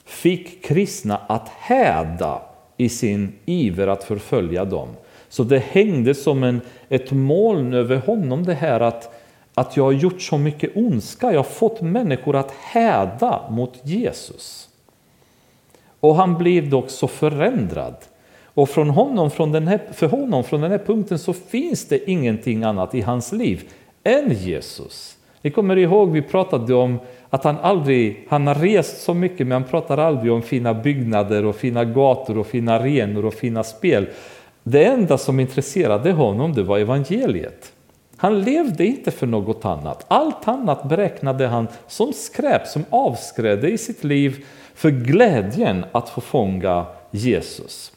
fick kristna att häda i sin iver att förfölja dem. Så det hängde som en, ett moln över honom det här att, att jag har gjort så mycket ondska, jag har fått människor att häda mot Jesus. Och han blev dock så förändrad. Och från honom, från den här, för honom från den här punkten så finns det ingenting annat i hans liv än Jesus. Ni kommer ihåg, vi pratade om att han aldrig, han har rest så mycket men han pratar aldrig om fina byggnader och fina gator och fina arenor och fina spel. Det enda som intresserade honom det var evangeliet. Han levde inte för något annat. Allt annat beräknade han som skräp, som avskrädde i sitt liv för glädjen att få fånga Jesus.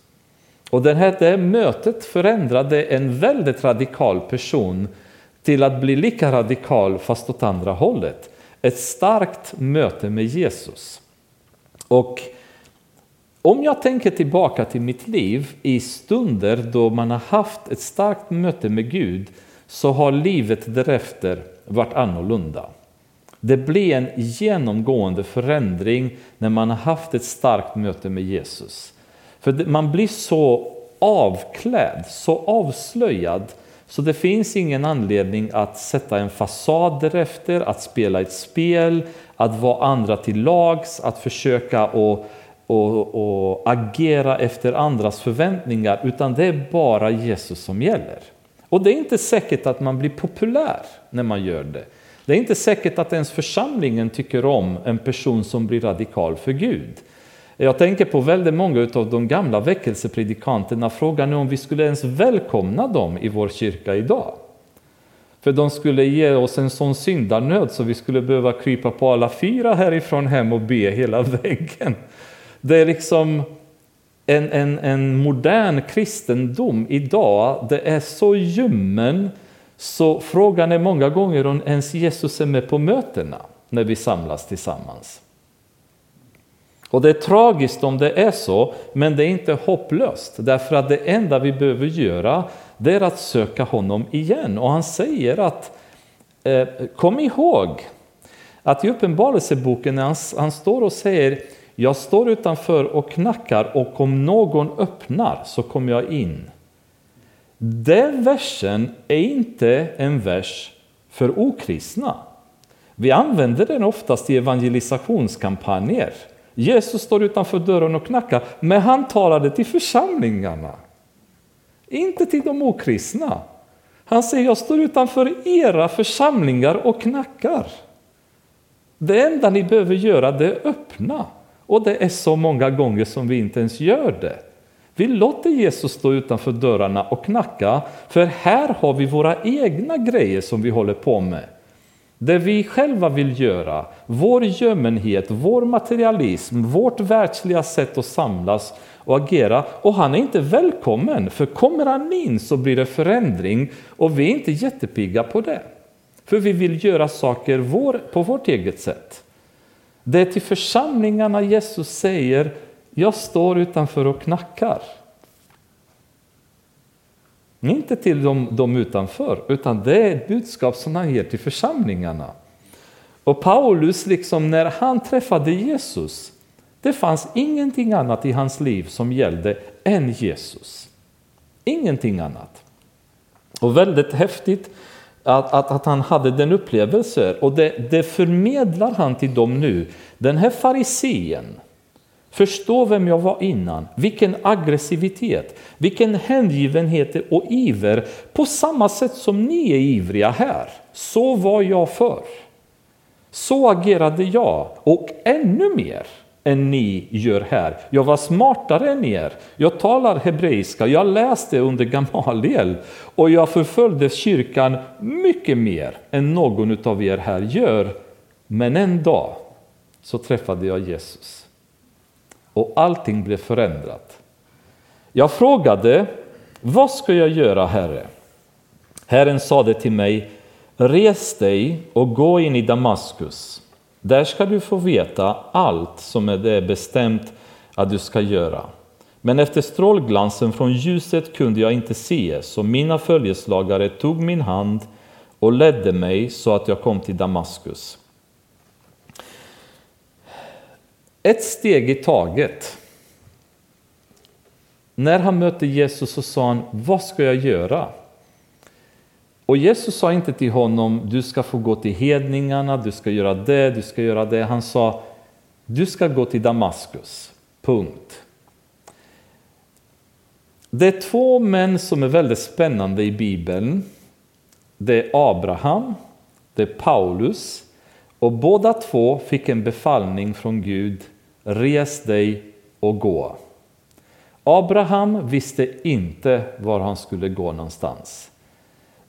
Och det här det mötet förändrade en väldigt radikal person till att bli lika radikal fast åt andra hållet. Ett starkt möte med Jesus. Och om jag tänker tillbaka till mitt liv i stunder då man har haft ett starkt möte med Gud så har livet därefter varit annorlunda. Det blir en genomgående förändring när man har haft ett starkt möte med Jesus. För man blir så avklädd, så avslöjad så det finns ingen anledning att sätta en fasad därefter, att spela ett spel, att vara andra till lags, att försöka och, och, och agera efter andras förväntningar, utan det är bara Jesus som gäller. Och det är inte säkert att man blir populär när man gör det. Det är inte säkert att ens församlingen tycker om en person som blir radikal för Gud. Jag tänker på väldigt många av de gamla väckelsepredikanterna. Frågan är om vi skulle ens välkomna dem i vår kyrka idag. För de skulle ge oss en sån syndarnöd så vi skulle behöva krypa på alla fyra härifrån hem och be hela <laughs> väggen. Det är liksom en, en, en modern kristendom idag, det är så ljummen så frågan är många gånger om ens Jesus är med på mötena när vi samlas tillsammans. Och det är tragiskt om det är så, men det är inte hopplöst. Därför att det enda vi behöver göra det är att söka honom igen. Och han säger att eh, kom ihåg att i Uppenbarelseboken när han, han står och säger jag står utanför och knackar och om någon öppnar så kommer jag in. Den versen är inte en vers för okristna. Vi använder den oftast i evangelisationskampanjer. Jesus står utanför dörren och knackar, men han talade till församlingarna. Inte till de okristna. Han säger, jag står utanför era församlingar och knackar. Det enda ni behöver göra det är öppna. Och det är så många gånger som vi inte ens gör det. Vi låter Jesus stå utanför dörrarna och knacka, för här har vi våra egna grejer som vi håller på med. Det vi själva vill göra, vår gömmenhet, vår materialism, vårt världsliga sätt att samlas och agera. Och han är inte välkommen, för kommer han in så blir det förändring och vi är inte jättepigga på det. För vi vill göra saker vår, på vårt eget sätt. Det är till församlingarna Jesus säger, jag står utanför och knackar. Inte till de, de utanför, utan det är ett budskap som han ger till församlingarna. Och Paulus, liksom när han träffade Jesus, det fanns ingenting annat i hans liv som gällde än Jesus. Ingenting annat. Och väldigt häftigt att, att, att han hade den upplevelsen och det, det förmedlar han till dem nu. Den här farisén Förstå vem jag var innan, vilken aggressivitet, vilken hängivenhet och iver, på samma sätt som ni är ivriga här. Så var jag förr. Så agerade jag, och ännu mer än ni gör här. Jag var smartare än er. Jag talar hebreiska, jag läste under Gamaliel och jag förföljde kyrkan mycket mer än någon av er här gör. Men en dag så träffade jag Jesus och allting blev förändrat. Jag frågade, vad ska jag göra Herre? Herren sade till mig, res dig och gå in i Damaskus. Där ska du få veta allt som det är bestämt att du ska göra. Men efter strålglansen från ljuset kunde jag inte se, så mina följeslagare tog min hand och ledde mig så att jag kom till Damaskus. Ett steg i taget. När han mötte Jesus så sa han, vad ska jag göra? Och Jesus sa inte till honom, du ska få gå till hedningarna, du ska göra det, du ska göra det. Han sa, du ska gå till Damaskus. Punkt. Det är två män som är väldigt spännande i Bibeln. Det är Abraham, det är Paulus och båda två fick en befallning från Gud, res dig och gå. Abraham visste inte var han skulle gå någonstans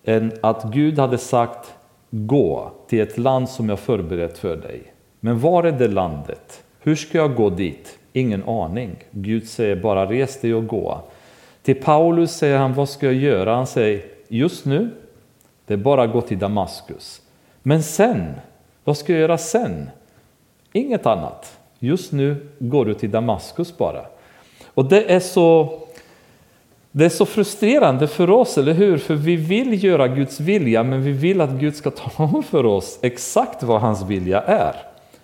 än att Gud hade sagt gå till ett land som jag förberett för dig. Men var är det landet? Hur ska jag gå dit? Ingen aning. Gud säger bara res dig och gå. Till Paulus säger han vad ska jag göra? Han säger just nu, det är bara att gå till Damaskus. Men sen, vad ska jag göra sen? Inget annat. Just nu går du till Damaskus bara. Och det är så det är så frustrerande för oss, eller hur? För vi vill göra Guds vilja, men vi vill att Gud ska <laughs> tala om för oss exakt vad hans vilja är.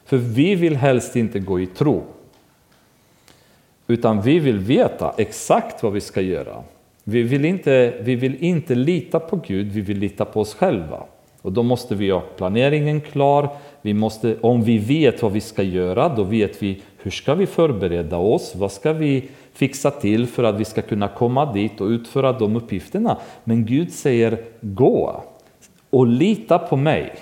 För vi vill helst inte gå i tro. Utan vi vill veta exakt vad vi ska göra. Vi vill inte, vi vill inte lita på Gud, vi vill lita på oss själva. Och då måste vi ha planeringen klar. Vi måste, om vi vet vad vi ska göra, då vet vi hur ska vi förbereda oss? Vad ska vi fixa till för att vi ska kunna komma dit och utföra de uppgifterna? Men Gud säger gå och lita på mig.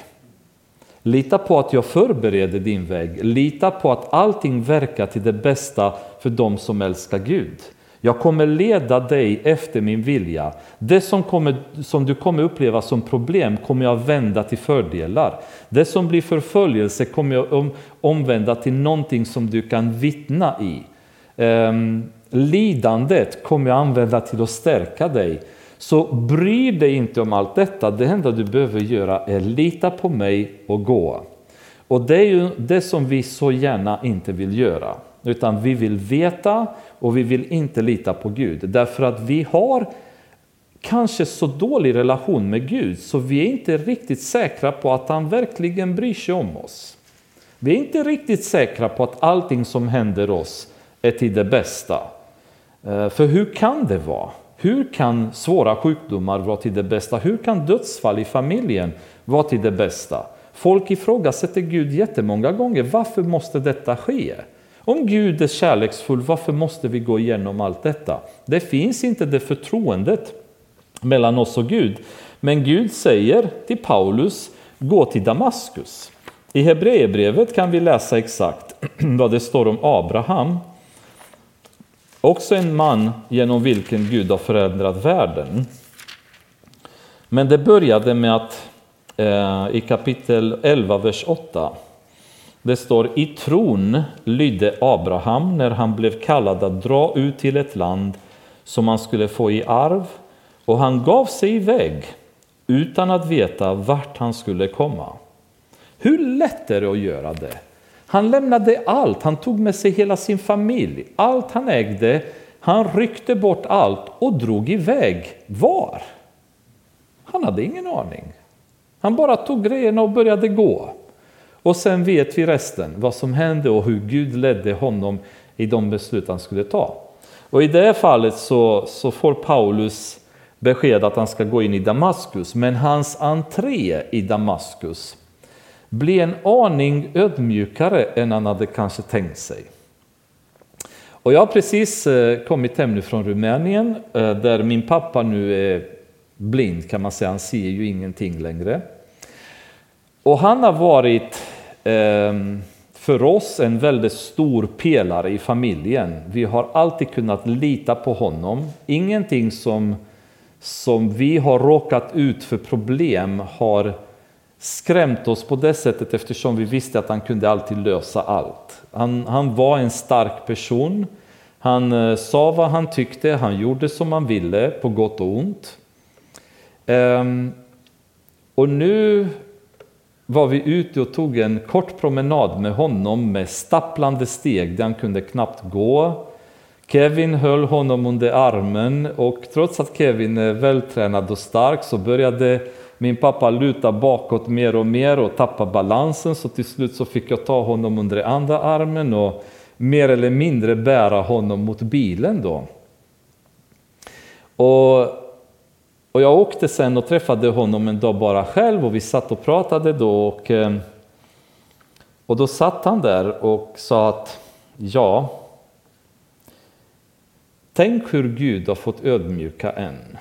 Lita på att jag förbereder din väg. Lita på att allting verkar till det bästa för dem som älskar Gud. Jag kommer leda dig efter min vilja. Det som, kommer, som du kommer uppleva som problem kommer jag vända till fördelar. Det som blir förföljelse kommer jag om, omvända till någonting som du kan vittna i. Ehm, lidandet kommer jag använda till att stärka dig. Så bry dig inte om allt detta. Det enda du behöver göra är lita på mig och gå. Och det är ju det som vi så gärna inte vill göra. Utan vi vill veta och vi vill inte lita på Gud. Därför att vi har kanske så dålig relation med Gud så vi är inte riktigt säkra på att han verkligen bryr sig om oss. Vi är inte riktigt säkra på att allting som händer oss är till det bästa. Eh, för hur kan det vara? Hur kan svåra sjukdomar vara till det bästa? Hur kan dödsfall i familjen vara till det bästa? Folk ifrågasätter Gud jättemånga gånger. Varför måste detta ske? Om Gud är kärleksfull, varför måste vi gå igenom allt detta? Det finns inte det förtroendet mellan oss och Gud. Men Gud säger till Paulus, gå till Damaskus. I Hebreerbrevet kan vi läsa exakt <clears throat> vad det står om Abraham. Också en man genom vilken Gud har förändrat världen. Men det började med att eh, i kapitel 11, vers 8 det står i tron lydde Abraham när han blev kallad att dra ut till ett land som han skulle få i arv och han gav sig iväg utan att veta vart han skulle komma. Hur lätt är det att göra det? Han lämnade allt, han tog med sig hela sin familj, allt han ägde, han ryckte bort allt och drog iväg. Var? Han hade ingen aning. Han bara tog grejerna och började gå. Och sen vet vi resten, vad som hände och hur Gud ledde honom i de beslut han skulle ta. Och i det fallet så, så får Paulus besked att han ska gå in i Damaskus, men hans entré i Damaskus blir en aning ödmjukare än han hade kanske tänkt sig. Och jag har precis eh, kommit hem nu från Rumänien eh, där min pappa nu är blind kan man säga, han ser ju ingenting längre. Och han har varit Ehm, för oss en väldigt stor pelare i familjen. Vi har alltid kunnat lita på honom. Ingenting som, som vi har råkat ut för problem har skrämt oss på det sättet eftersom vi visste att han kunde alltid lösa allt. Han, han var en stark person. Han eh, sa vad han tyckte, han gjorde som han ville på gott och ont. Ehm, och nu var vi ute och tog en kort promenad med honom med stapplande steg där han kunde knappt gå. Kevin höll honom under armen och trots att Kevin är vältränad och stark så började min pappa luta bakåt mer och mer och tappa balansen så till slut så fick jag ta honom under andra armen och mer eller mindre bära honom mot bilen då. Och och jag åkte sen och träffade honom en dag bara själv och vi satt och pratade då och, ehm, och då satt han där och sa att ja, tänk hur Gud har fått ödmjuka en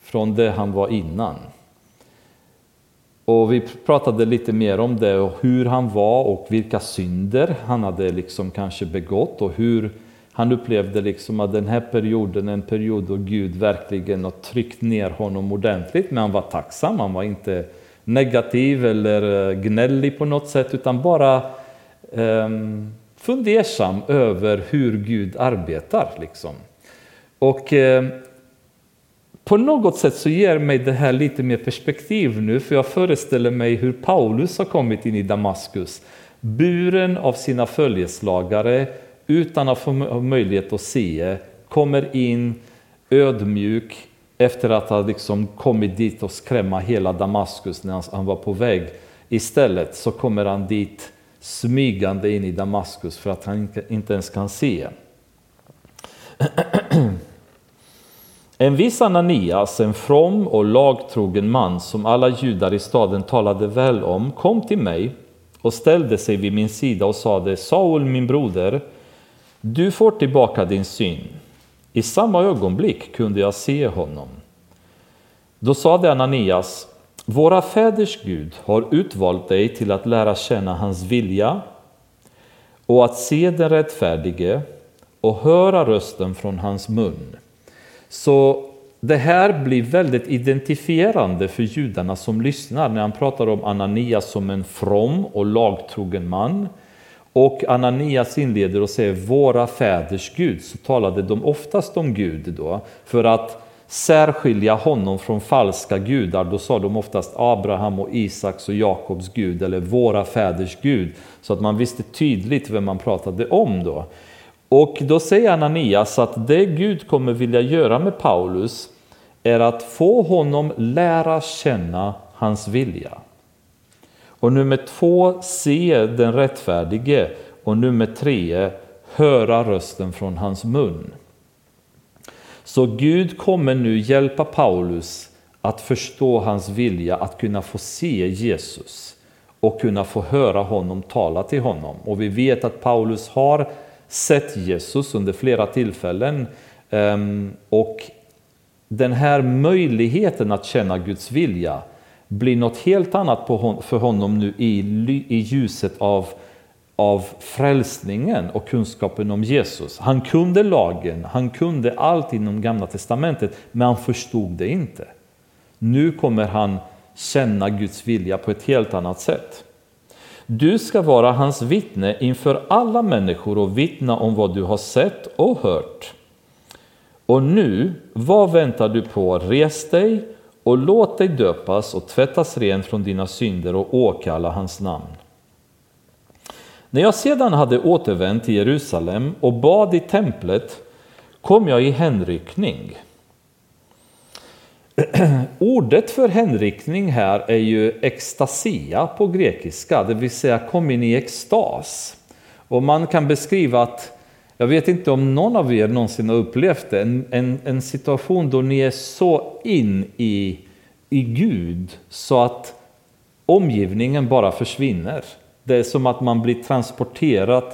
från det han var innan. Och vi pratade lite mer om det och hur han var och vilka synder han hade liksom kanske begått och hur han upplevde liksom att den här perioden är en period då Gud verkligen har tryckt ner honom ordentligt, men han var tacksam, han var inte negativ eller eh, gnällig på något sätt, utan bara um, fundersam över hur Gud arbetar. Liksom. Och um, på något sätt så ger mig det här lite mer perspektiv nu, för jag föreställer mig hur Paulus har kommit in i Damaskus, buren av sina följeslagare, utan att få möjlighet att se, kommer in ödmjuk efter att ha liksom kommit dit och skrämma hela Damaskus när han var på väg. Istället så kommer han dit smygande in i Damaskus för att han inte ens kan se. <clears throat> En viss Ananias, en from och lagtrogen man som alla judar i staden talade väl om, kom till mig och ställde sig vid min sida och sade Saul, min broder, du får tillbaka din syn. I samma ögonblick kunde jag se honom. Då sade Ananias, våra fäders Gud har utvalt dig till att lära känna hans vilja och att se den rättfärdige och höra rösten från hans mun. Så det här blir väldigt identifierande för judarna som lyssnar när han pratar om Ananias som en from och lagtrogen man och Ananias inleder och säger våra fäders Gud, så talade de oftast om Gud då. För att särskilja honom från falska gudar, då sa de oftast Abraham och Isaks och Jakobs Gud, eller våra fäders Gud. Så att man visste tydligt vem man pratade om då. Och då säger Ananias att det Gud kommer vilja göra med Paulus är att få honom lära känna hans vilja. Och nummer två, se den rättfärdige. Och nummer tre, höra rösten från hans mun. Så Gud kommer nu hjälpa Paulus att förstå hans vilja att kunna få se Jesus och kunna få höra honom tala till honom. Och vi vet att Paulus har sett Jesus under flera tillfällen ehm, och den här möjligheten att känna Guds vilja blir något helt annat för honom nu i, i ljuset av, av frälsningen och kunskapen om Jesus. Han kunde lagen, han kunde allt inom Gamla Testamentet, men han förstod det inte. Nu kommer han känna Guds vilja på ett helt annat sätt. Du ska vara hans vittne inför alla människor och vittna om vad du har sett och hört. Och nu, vad väntar du på? Res dig och låt dig döpas och tvättas ren från dina synder och åkalla hans namn. När jag sedan hade återvänt till Jerusalem och bad i templet kom jag i hänryckning. <clears throat> Ordet för hänryckning här är ju extasia på grekiska, det vill säga kom in i extas. Och man kan beskriva att jag vet inte om någon av er någonsin har upplevt det, en, en, en situation då ni är så in i, i Gud så att omgivningen bara försvinner. Det är som att man blir transporterad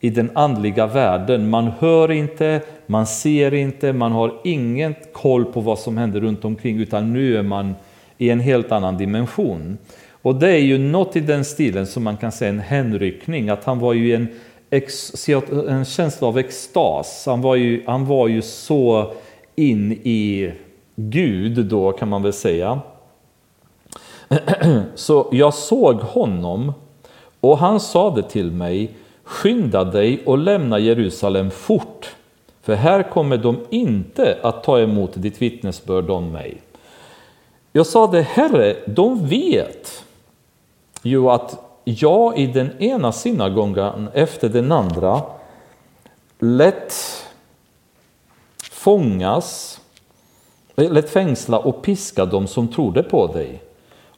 i den andliga världen. Man hör inte, man ser inte, man har ingen koll på vad som händer runt omkring utan nu är man i en helt annan dimension. Och det är ju något i den stilen som man kan säga en hänryckning, att han var ju en, en känsla av extas. Han var, ju, han var ju så in i Gud då kan man väl säga. <clears throat> Så jag såg honom och han sade till mig Skynda dig och lämna Jerusalem fort, för här kommer de inte att ta emot ditt vittnesbörd om mig. Jag sade, Herre, de vet ju att jag i den ena synagogan efter den andra lätt fångas, lätt fängsla och piska dem som trodde på dig.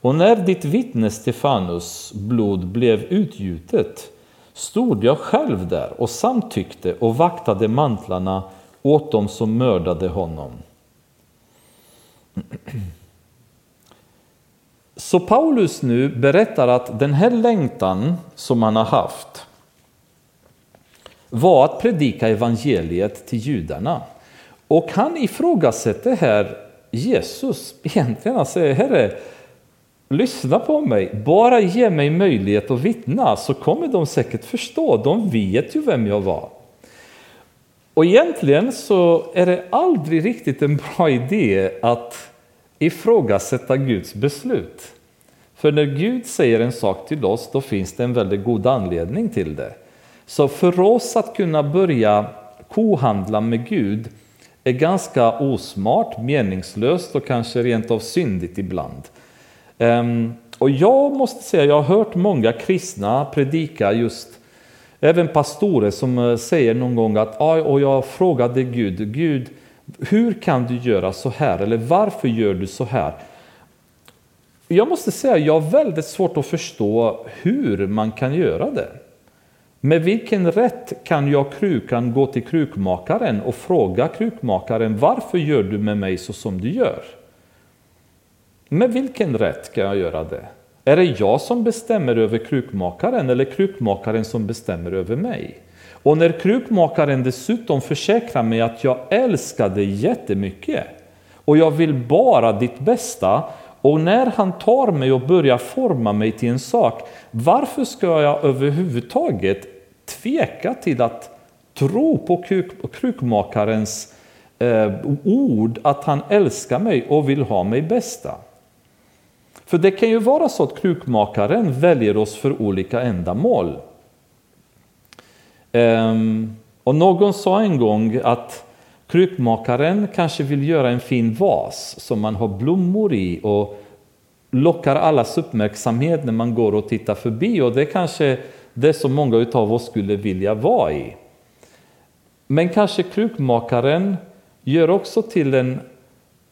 Och när ditt vittne Stefanus blod blev utgjutet stod jag själv där och samtyckte och vaktade mantlarna åt dem som mördade honom. Så Paulus nu berättar att den här längtan som han har haft var att predika evangeliet till judarna. Och han ifrågasätter här Jesus. Egentligen han säger, Herre, lyssna på mig, bara ge mig möjlighet att vittna så kommer de säkert förstå. De vet ju vem jag var. Och egentligen så är det aldrig riktigt en bra idé att ifrågasätta Guds beslut. För när Gud säger en sak till oss, då finns det en väldigt god anledning till det. Så för oss att kunna börja kohandla med Gud är ganska osmart, meningslöst och kanske rent av syndigt ibland. Ehm, och jag måste säga, jag har hört många kristna predika just, även pastorer som eh, säger någon gång att och jag frågade Gud, Gud, hur kan du göra så här? Eller varför gör du så här? Jag måste säga, jag har väldigt svårt att förstå hur man kan göra det. Med vilken rätt kan jag krukan gå till krukmakaren och fråga krukmakaren varför gör du med mig så som du gör? Med vilken rätt kan jag göra det? Är det jag som bestämmer över krukmakaren eller krukmakaren som bestämmer över mig? Och när krukmakaren dessutom försäkrar mig att jag älskar dig jättemycket och jag vill bara ditt bästa och när han tar mig och börjar forma mig till en sak, varför ska jag överhuvudtaget tveka till att tro på krukmakarens eh, ord att han älskar mig och vill ha mig bästa? För det kan ju vara så att krukmakaren väljer oss för olika ändamål. Um, och någon sa en gång att krukmakaren kanske vill göra en fin vas som man har blommor i och lockar allas uppmärksamhet när man går och tittar förbi och det är kanske det som många av oss skulle vilja vara i. Men kanske krukmakaren gör också till en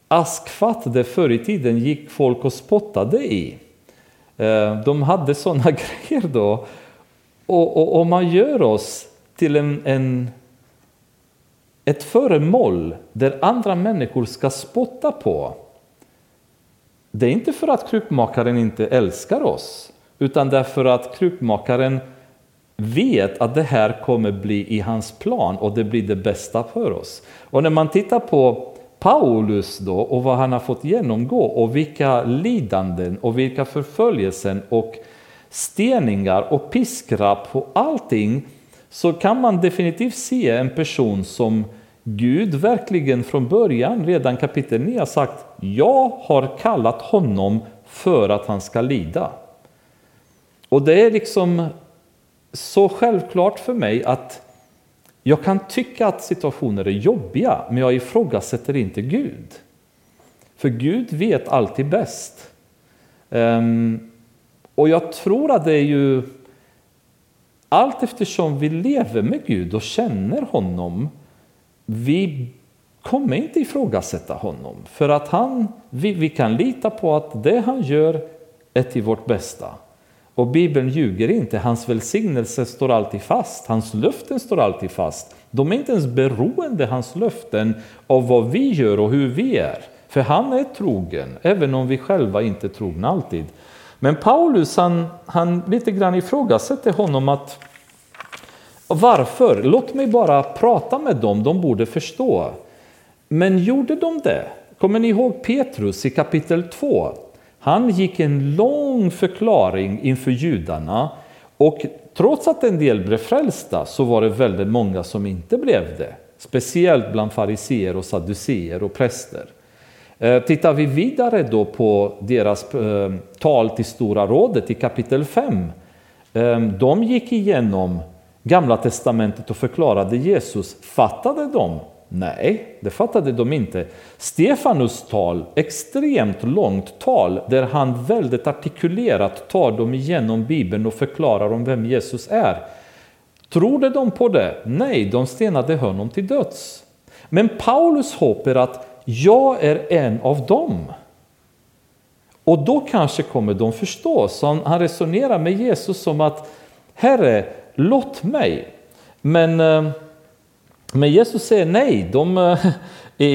askfatt där förr i tiden gick folk och spottade i. Ehm, de hade sådana <laughs> grejer då. Och, och, och, man gör oss till en, en, ett föremål där andra människor ska spotta på. Det är inte för att krukmakaren inte älskar oss, utan därför att krukmakaren vet att det här kommer bli i hans plan och det blir det bästa för oss. Och när man tittar på Paulus då och vad han har fått genomgå och vilka lidanden och vilka förföljelser och steningar och piskrapp och allting så kan man definitivt se en person som Gud verkligen från början, redan kapitel 9, har sagt Jag har kallat honom för att han ska lida. Och det är liksom så självklart för mig att jag kan tycka att situationer är jobbiga, men jag ifrågasätter inte Gud. För Gud vet alltid bäst. Um, och jag tror att det är ju allt eftersom vi lever med Gud och känner honom, vi kommer inte ifrågasätta honom. För att han, vi, vi kan lita på att det han gör är till vårt bästa. Och Bibeln ljuger inte, hans välsignelse står alltid fast, hans löften står alltid fast. De är inte ens beroende, hans löften, av vad vi gör och hur vi är. För han är trogen, även om vi själva inte är trogna alltid. Men Paulus, han, han lite grann ifrågasätter honom att Varför? Låt mig bara prata med dem, de borde förstå. Men gjorde de det? Kommer ni ihåg Petrus i kapitel 2? Han gick en lång förklaring inför judarna och trots att en del blev frälsta så var det väldigt många som inte blev det. Speciellt bland fariseer och sadduceer och präster. Eh, tittar vi vidare då på deras eh, tal till Stora rådet i kapitel 5. Eh, de gick igenom Gamla testamentet och förklarade Jesus. Fattade de? Nej, det fattade de inte. Stefanus tal, extremt långt tal där han väldigt artikulerat tar dem igenom Bibeln och förklarar om vem Jesus är. Trodde de på det? Nej, de stenade honom till döds. Men Paulus hopp är att jag är en av dem. Och då kanske kommer de förstå. Så han resonerar med Jesus som att Herre, låt mig. Men, eh, men Jesus säger nej. De, eh, eh,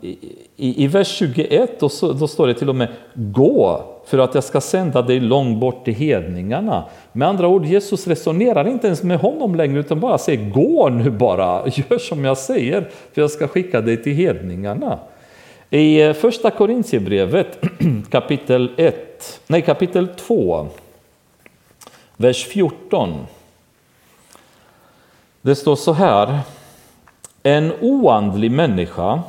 i, i, I vers 21 då, då står det till och med gå för att jag ska sända dig långt bort till hedningarna. Med andra ord, Jesus resonerar inte ens med honom längre utan bara säger gå nu bara, <laughs> gör som jag säger för jag ska skicka dig till hedningarna. I eh, första Korintierbrevet <clears throat> kapitel 1, nej kapitel 2 vers 14. Det står så här. En oandlig människa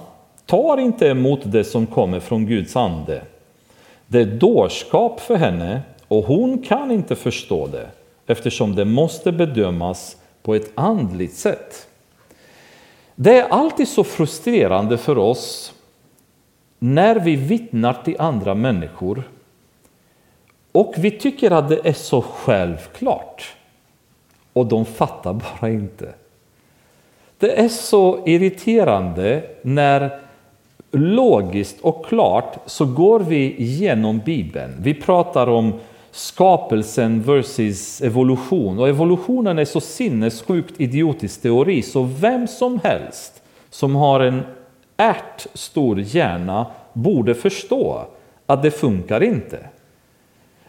tar inte emot det som kommer från Guds ande. Det är dårskap för henne och hon kan inte förstå det eftersom det måste bedömas på ett andligt sätt. Det är alltid så frustrerande för oss när vi vittnar till andra människor och vi tycker att det är så självklart. Och de fattar bara inte. Det är så irriterande när logiskt och klart så går vi igenom Bibeln. Vi pratar om skapelsen versus evolution och evolutionen är så sinnessjukt idiotisk teori så vem som helst som har en ärtstor hjärna borde förstå att det funkar inte.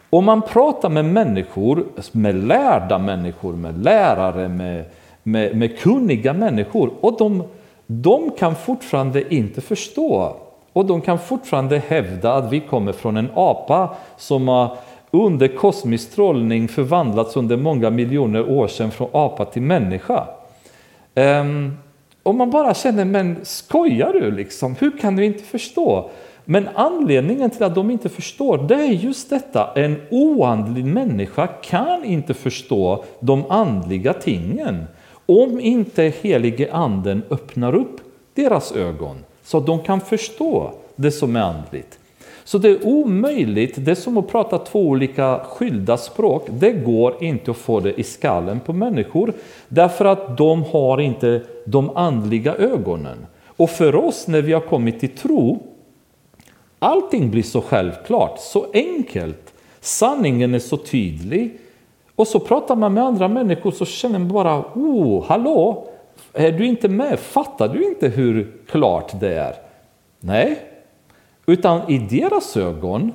Om man pratar med människor, med lärda människor, med lärare, med, med, med kunniga människor och de, de kan fortfarande inte förstå och de kan fortfarande hävda att vi kommer från en apa som har under kosmisk strålning förvandlats under många miljoner år sedan från apa till människa. Ehm, um, och man bara känner, men skojar du liksom? Hur kan du inte förstå? Men anledningen till att de inte förstår, det är just detta. En oandlig människa kan inte förstå de andliga tingen om inte helige anden öppnar upp deras ögon så att de kan förstå det som är andligt. Så det är omöjligt, det är som att prata två olika skilda språk. Det går inte att få det i skallen på människor därför att de har inte de andliga ögonen. Och för oss när vi har kommit till tro Allting blir så självklart, så enkelt. Sanningen är så tydlig. Och så pratar man med andra människor så känner man bara, oh, hallå, är du inte med? Fattar du inte hur klart det är? Nej, utan i deras ögon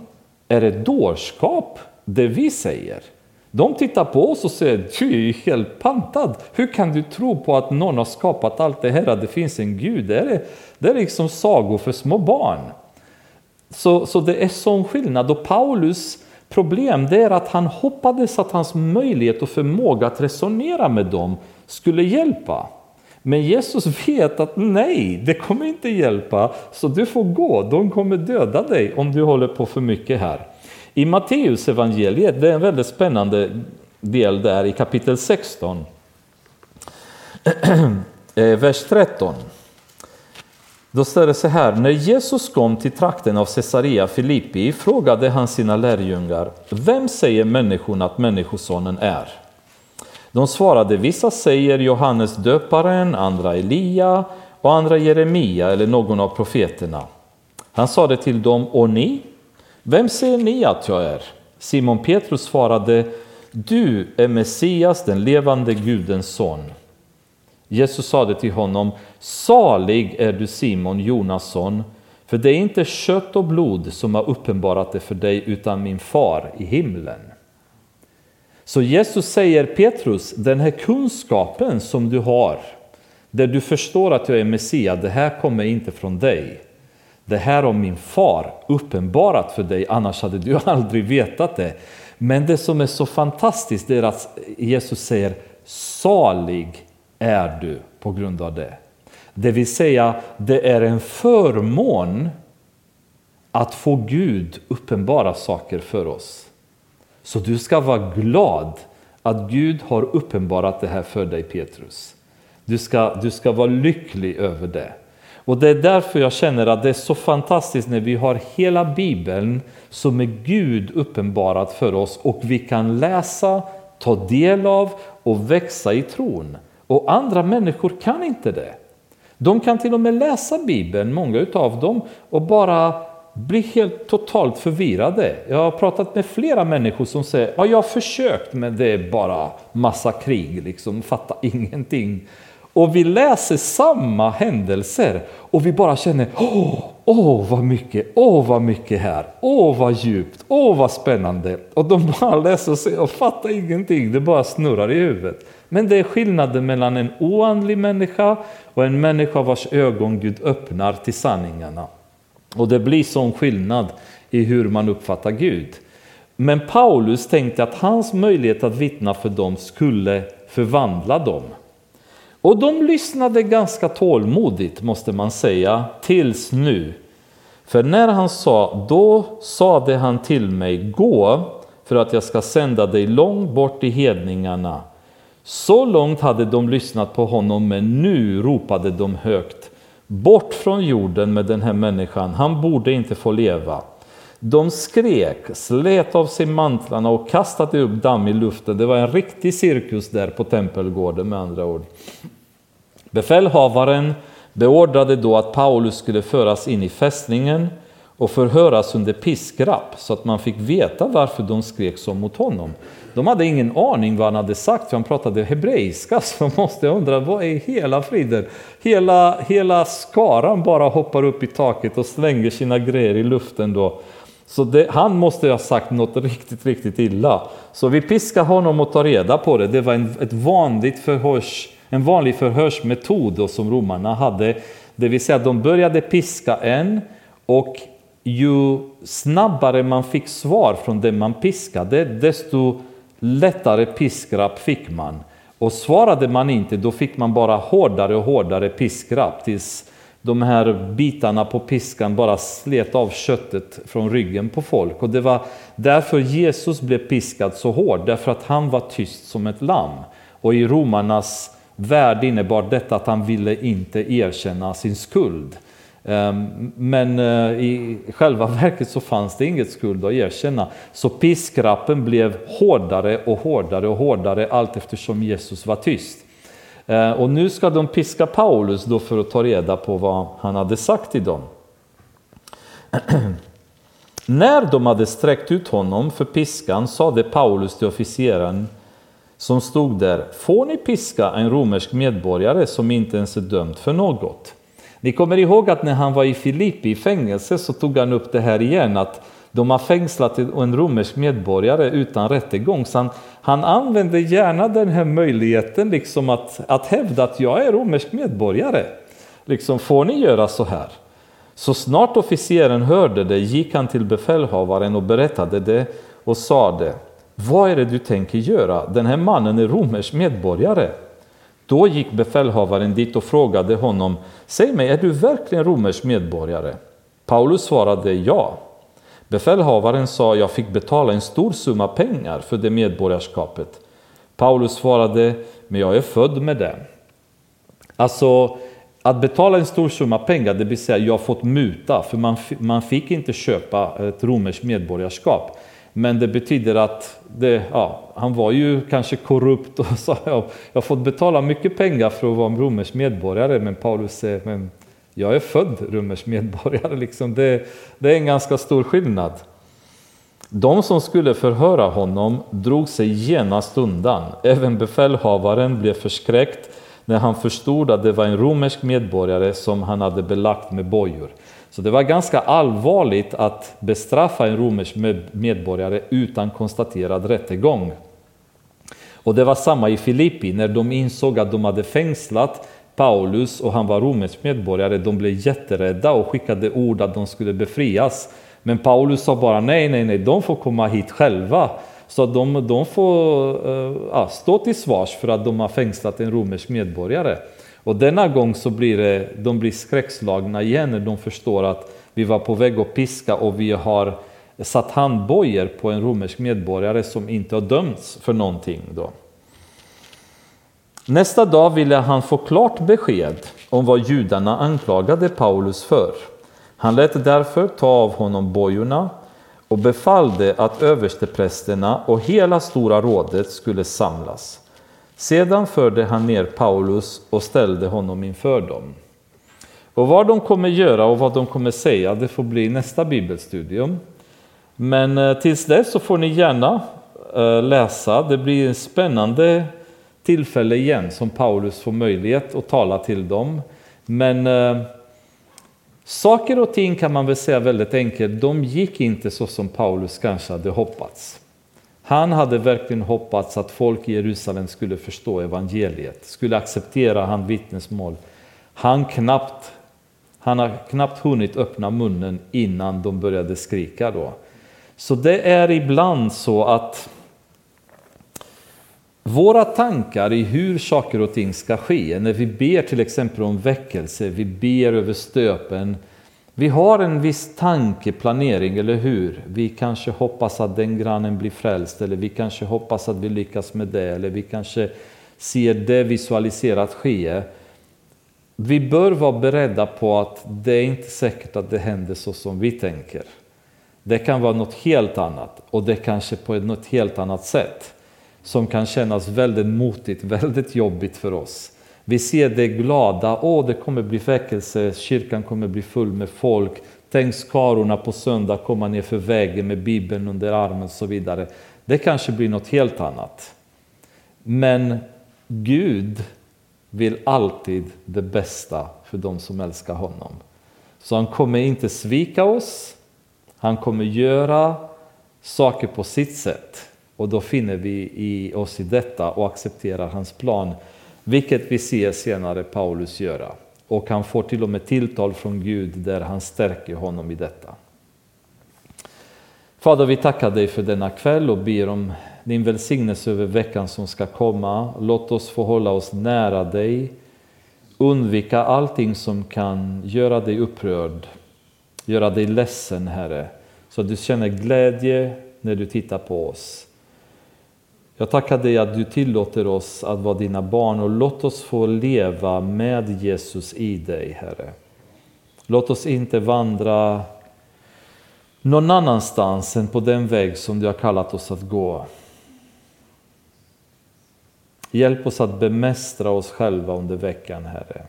är det dårskap det vi säger. De tittar på oss och säger, du är ju helt pantad. Hur kan du tro på att någon har skapat allt det här, att det finns en gud? Det är, det är liksom sagor för små barn. Så, så det är sån skillnad. Och Paulus problem det är att han hoppades att hans möjlighet och förmåga att resonera med dem skulle hjälpa. Men Jesus vet att nej, det kommer inte hjälpa, så du får gå. De kommer döda dig om du håller på för mycket här. I Matteus evangeliet, det är en väldigt spännande del där i kapitel 16, <clears throat> eh, vers 13. Då står det så här, när Jesus kom till trakten av Caesarea Filippi frågade han sina lärjungar, vem säger människorna att Människosonen är? De svarade, vissa säger Johannes döparen, andra Elia och andra Jeremia eller någon av profeterna. Han sade till dem, och ni? Vem säger ni att jag är? Simon Petrus svarade, du är Messias, den levande Gudens son. Jesus sade till honom, salig är du Simon Jonasson, för det är inte kött och blod som har uppenbarat det för dig, utan min far i himlen. Så Jesus säger Petrus, den här kunskapen som du har, där du förstår att jag är Messias, det här kommer inte från dig. Det här har min far uppenbarat för dig, annars hade du <laughs> aldrig vetat det. Men det som är så fantastiskt är att Jesus säger salig är du på grund av det. Det vill säga, det är en förmån att få Gud uppenbara saker för oss. Så du ska vara glad att Gud har uppenbarat det här för dig Petrus. Du ska, du ska vara lycklig över det. Och det är därför jag känner att det är så fantastiskt när vi har hela Bibeln som är Gud uppenbarat för oss och vi kan läsa, ta del av och växa i tron. Och andra människor kan inte det. De kan till och med läsa Bibeln, många utav dem, och bara bli helt totalt förvirrade. Jag har pratat med flera människor som säger ja, jag har försökt men det är bara massa krig, liksom, fattar <laughs> ingenting. Och vi läser samma händelser och vi bara känner åh, åh vad mycket, åh vad mycket här, åh vad djupt, åh vad spännande. Och de bara <laughs> läser och, ser och fattar ingenting, det bara snurrar i huvudet. Men det är skillnaden mellan en oandlig människa och en människa vars ögon Gud öppnar till sanningarna. Och det blir sån skillnad i hur man uppfattar Gud. Men Paulus tänkte att hans möjlighet att vittna för dem skulle förvandla dem. Och de lyssnade ganska tålmodigt måste man säga, tills nu. För när han sa, då sade han till mig, gå för att jag ska sända dig långt bort i hedningarna. Så långt hade de lyssnat på honom, men nu ropade de högt. Bort från jorden med den här människan, han borde inte få leva. De skrek, slet av sig mantlarna och kastade upp damm i luften. Det var en riktig cirkus där på tempelgården med andra ord. Befälhavaren beordrade då att Paulus skulle föras in i fästningen och förhöras under piskrapp så att man fick veta varför de skrek så mot honom. De hade ingen aning vad han hade sagt, för han pratade hebreiska, <laughs> så de måste undra vad är hela friden? Hela, hela skaran bara hoppar upp i taket och slänger sina grejer i luften då. Så det, han måste ha sagt något riktigt, riktigt illa. Så vi piskar honom och tar reda på det. Det var en, ett vanligt förhörs, en vanlig förhörsmetod då som romarna hade. Det vill säga de började piska en och ju snabbare man fick svar från den man piskade, desto lättare piskrapp fick man. Och svarade man inte, då fick man bara hårdare och hårdare piskrapp tills de här bitarna på piskan bara slet av köttet från ryggen på folk. Och det var därför Jesus blev piskad så hårt, därför att han var tyst som ett lamm. Och i romarnas värld innebar detta att han ville inte erkänna sin skuld. Ehm, men eh, i själva <laughs> verket så fanns det inget skuld att erkänna. Så piskrappen blev hårdare och hårdare och hårdare allt eftersom Jesus var tyst. Ehm, och nu ska de piska Paulus då för att ta reda på vad han hade sagt till dem. <clears throat> När de hade sträckt ut honom för piskan sade Paulus till officeren som stod där, får ni piska en romersk medborgare som inte ens är dömd för något? Ni kommer ihåg att när han var i Filippi i fängelse så tog han upp det här igen att de har fängslat en romersk medborgare utan rättegång. Så han, han använde gärna den här möjligheten liksom att, att hävda att jag är romersk medborgare. Liksom, får ni göra så här? Så snart officeren hörde det gick han till befälhavaren och berättade det och sade Vad är det du tänker göra? Den här mannen är romersk medborgare. Då gick befälhavaren dit och frågade honom, säg mig, är du verkligen romersk medborgare? Paulus svarade ja. Befälhavaren sa, jag fick betala en stor summa pengar för det medborgarskapet. Paulus svarade, men jag är född med det. Alltså, att betala en stor summa pengar, det vill säga jag har fått muta, för man, man fick inte köpa ett romerskt medborgarskap. Men det betyder att det, ja, han var ju kanske korrupt och <laughs> sa jag har fått betala mycket pengar för att vara en romersk medborgare. Men Paulus säger, men jag är född romersk medborgare. <laughs> Liksom det, det är en ganska stor skillnad. De som skulle förhöra honom drog sig genast undan. Även befälhavaren blev förskräckt när han förstod att det var en romersk medborgare som han hade belagt med bojor. Så det var ganska allvarligt att bestraffa en romersk medborgare utan konstaterad rättegång. Och det var samma i Filippi, när de insåg att de hade fängslat Paulus och han var romersk medborgare, de blev jätterädda och skickade ord att de skulle befrias. Men Paulus sa bara nej, nej, nej, de får komma hit själva. Så de, de får uh, stå till svars för att de har fängslat en romersk medborgare. Och denna gång så blir det, de blir skräckslagna igen när de förstår att vi var på väg att piska och vi har satt handbojor på en romersk medborgare som inte har dömts för någonting. Då. Nästa dag ville han få klart besked om vad judarna anklagade Paulus för. Han lät därför ta av honom bojorna och befallde att översteprästerna och hela Stora rådet skulle samlas. Sedan förde han ner Paulus och ställde honom inför dem. Och vad de kommer göra och vad de kommer säga, det får bli nästa bibelstudium. Men eh, tills dess så får ni gärna eh, läsa. Det blir en spännande tillfälle igen som Paulus får möjlighet att tala till dem. Men eh, saker och ting kan man väl säga väldigt enkelt, de gick inte så som Paulus kanske hade hoppats. Han hade verkligen hoppats att folk i Jerusalem skulle förstå evangeliet, skulle acceptera hans vittnesmål. Han, knappt, han har knappt hunnit öppna munnen innan de började skrika då. Så det är ibland så att våra tankar i hur saker och ting ska ske, när vi ber till exempel om väckelse, vi ber över stöpen, vi har en viss tankeplanering, eller hur? Vi kanske hoppas att den grannen blir frälst, eller vi kanske hoppas att vi lyckas med det, eller vi kanske ser det visualiserat ske. Vi bör vara beredda på att det är inte säkert att det händer så som vi tänker. Det kan vara något helt annat och det kanske på ett helt annat sätt som kan kännas väldigt motigt, väldigt jobbigt för oss. Vi ser det glada, åh det kommer bli väckelse, kyrkan kommer bli full med folk. Tänk skarorna på söndag komma ner för vägen med bibeln under armen och så vidare. Det kanske blir något helt annat. Men Gud vill alltid det bästa för de som älskar honom. Så han kommer inte svika oss, han kommer göra saker på sitt sätt. Och då finner vi i oss i detta och accepterar hans plan vilket vi ser senare Paulus göra. Och han får till och med tilltal från Gud där han stärker honom i detta. Fader, vi tackar dig för denna kväll och ber om din välsignelse över veckan som ska komma. Låt oss få hålla oss nära dig, undvika allting som kan göra dig upprörd, göra dig ledsen, Herre, så att du känner glädje när du tittar på oss. Jag tackar dig att du tillåter oss att vara dina barn och låt oss få leva med Jesus i dig, Herre. Låt oss inte vandra någon annanstans än på den väg som du har kallat oss att gå. Hjälp oss att bemästra oss själva under veckan, Herre.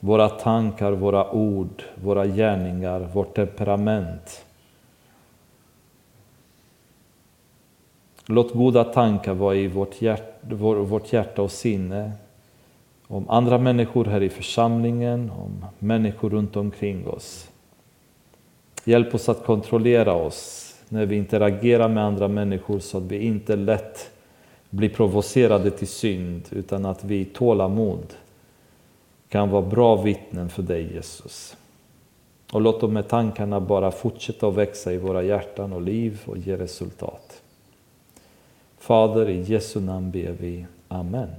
Våra tankar, våra ord, våra gärningar, vårt temperament. Låt goda tankar vara i vårt hjärta, vårt hjärta och sinne om andra människor här i församlingen, om människor runt omkring oss. Hjälp oss att kontrollera oss när vi interagerar med andra människor så att vi inte lätt blir provocerade till synd utan att vi i tålamod kan vara bra vittnen för dig Jesus. Och låt de här tankarna bara fortsätta att växa i våra hjärtan och liv och ge resultat. Fader, i Jesu namn ber vi. Amen.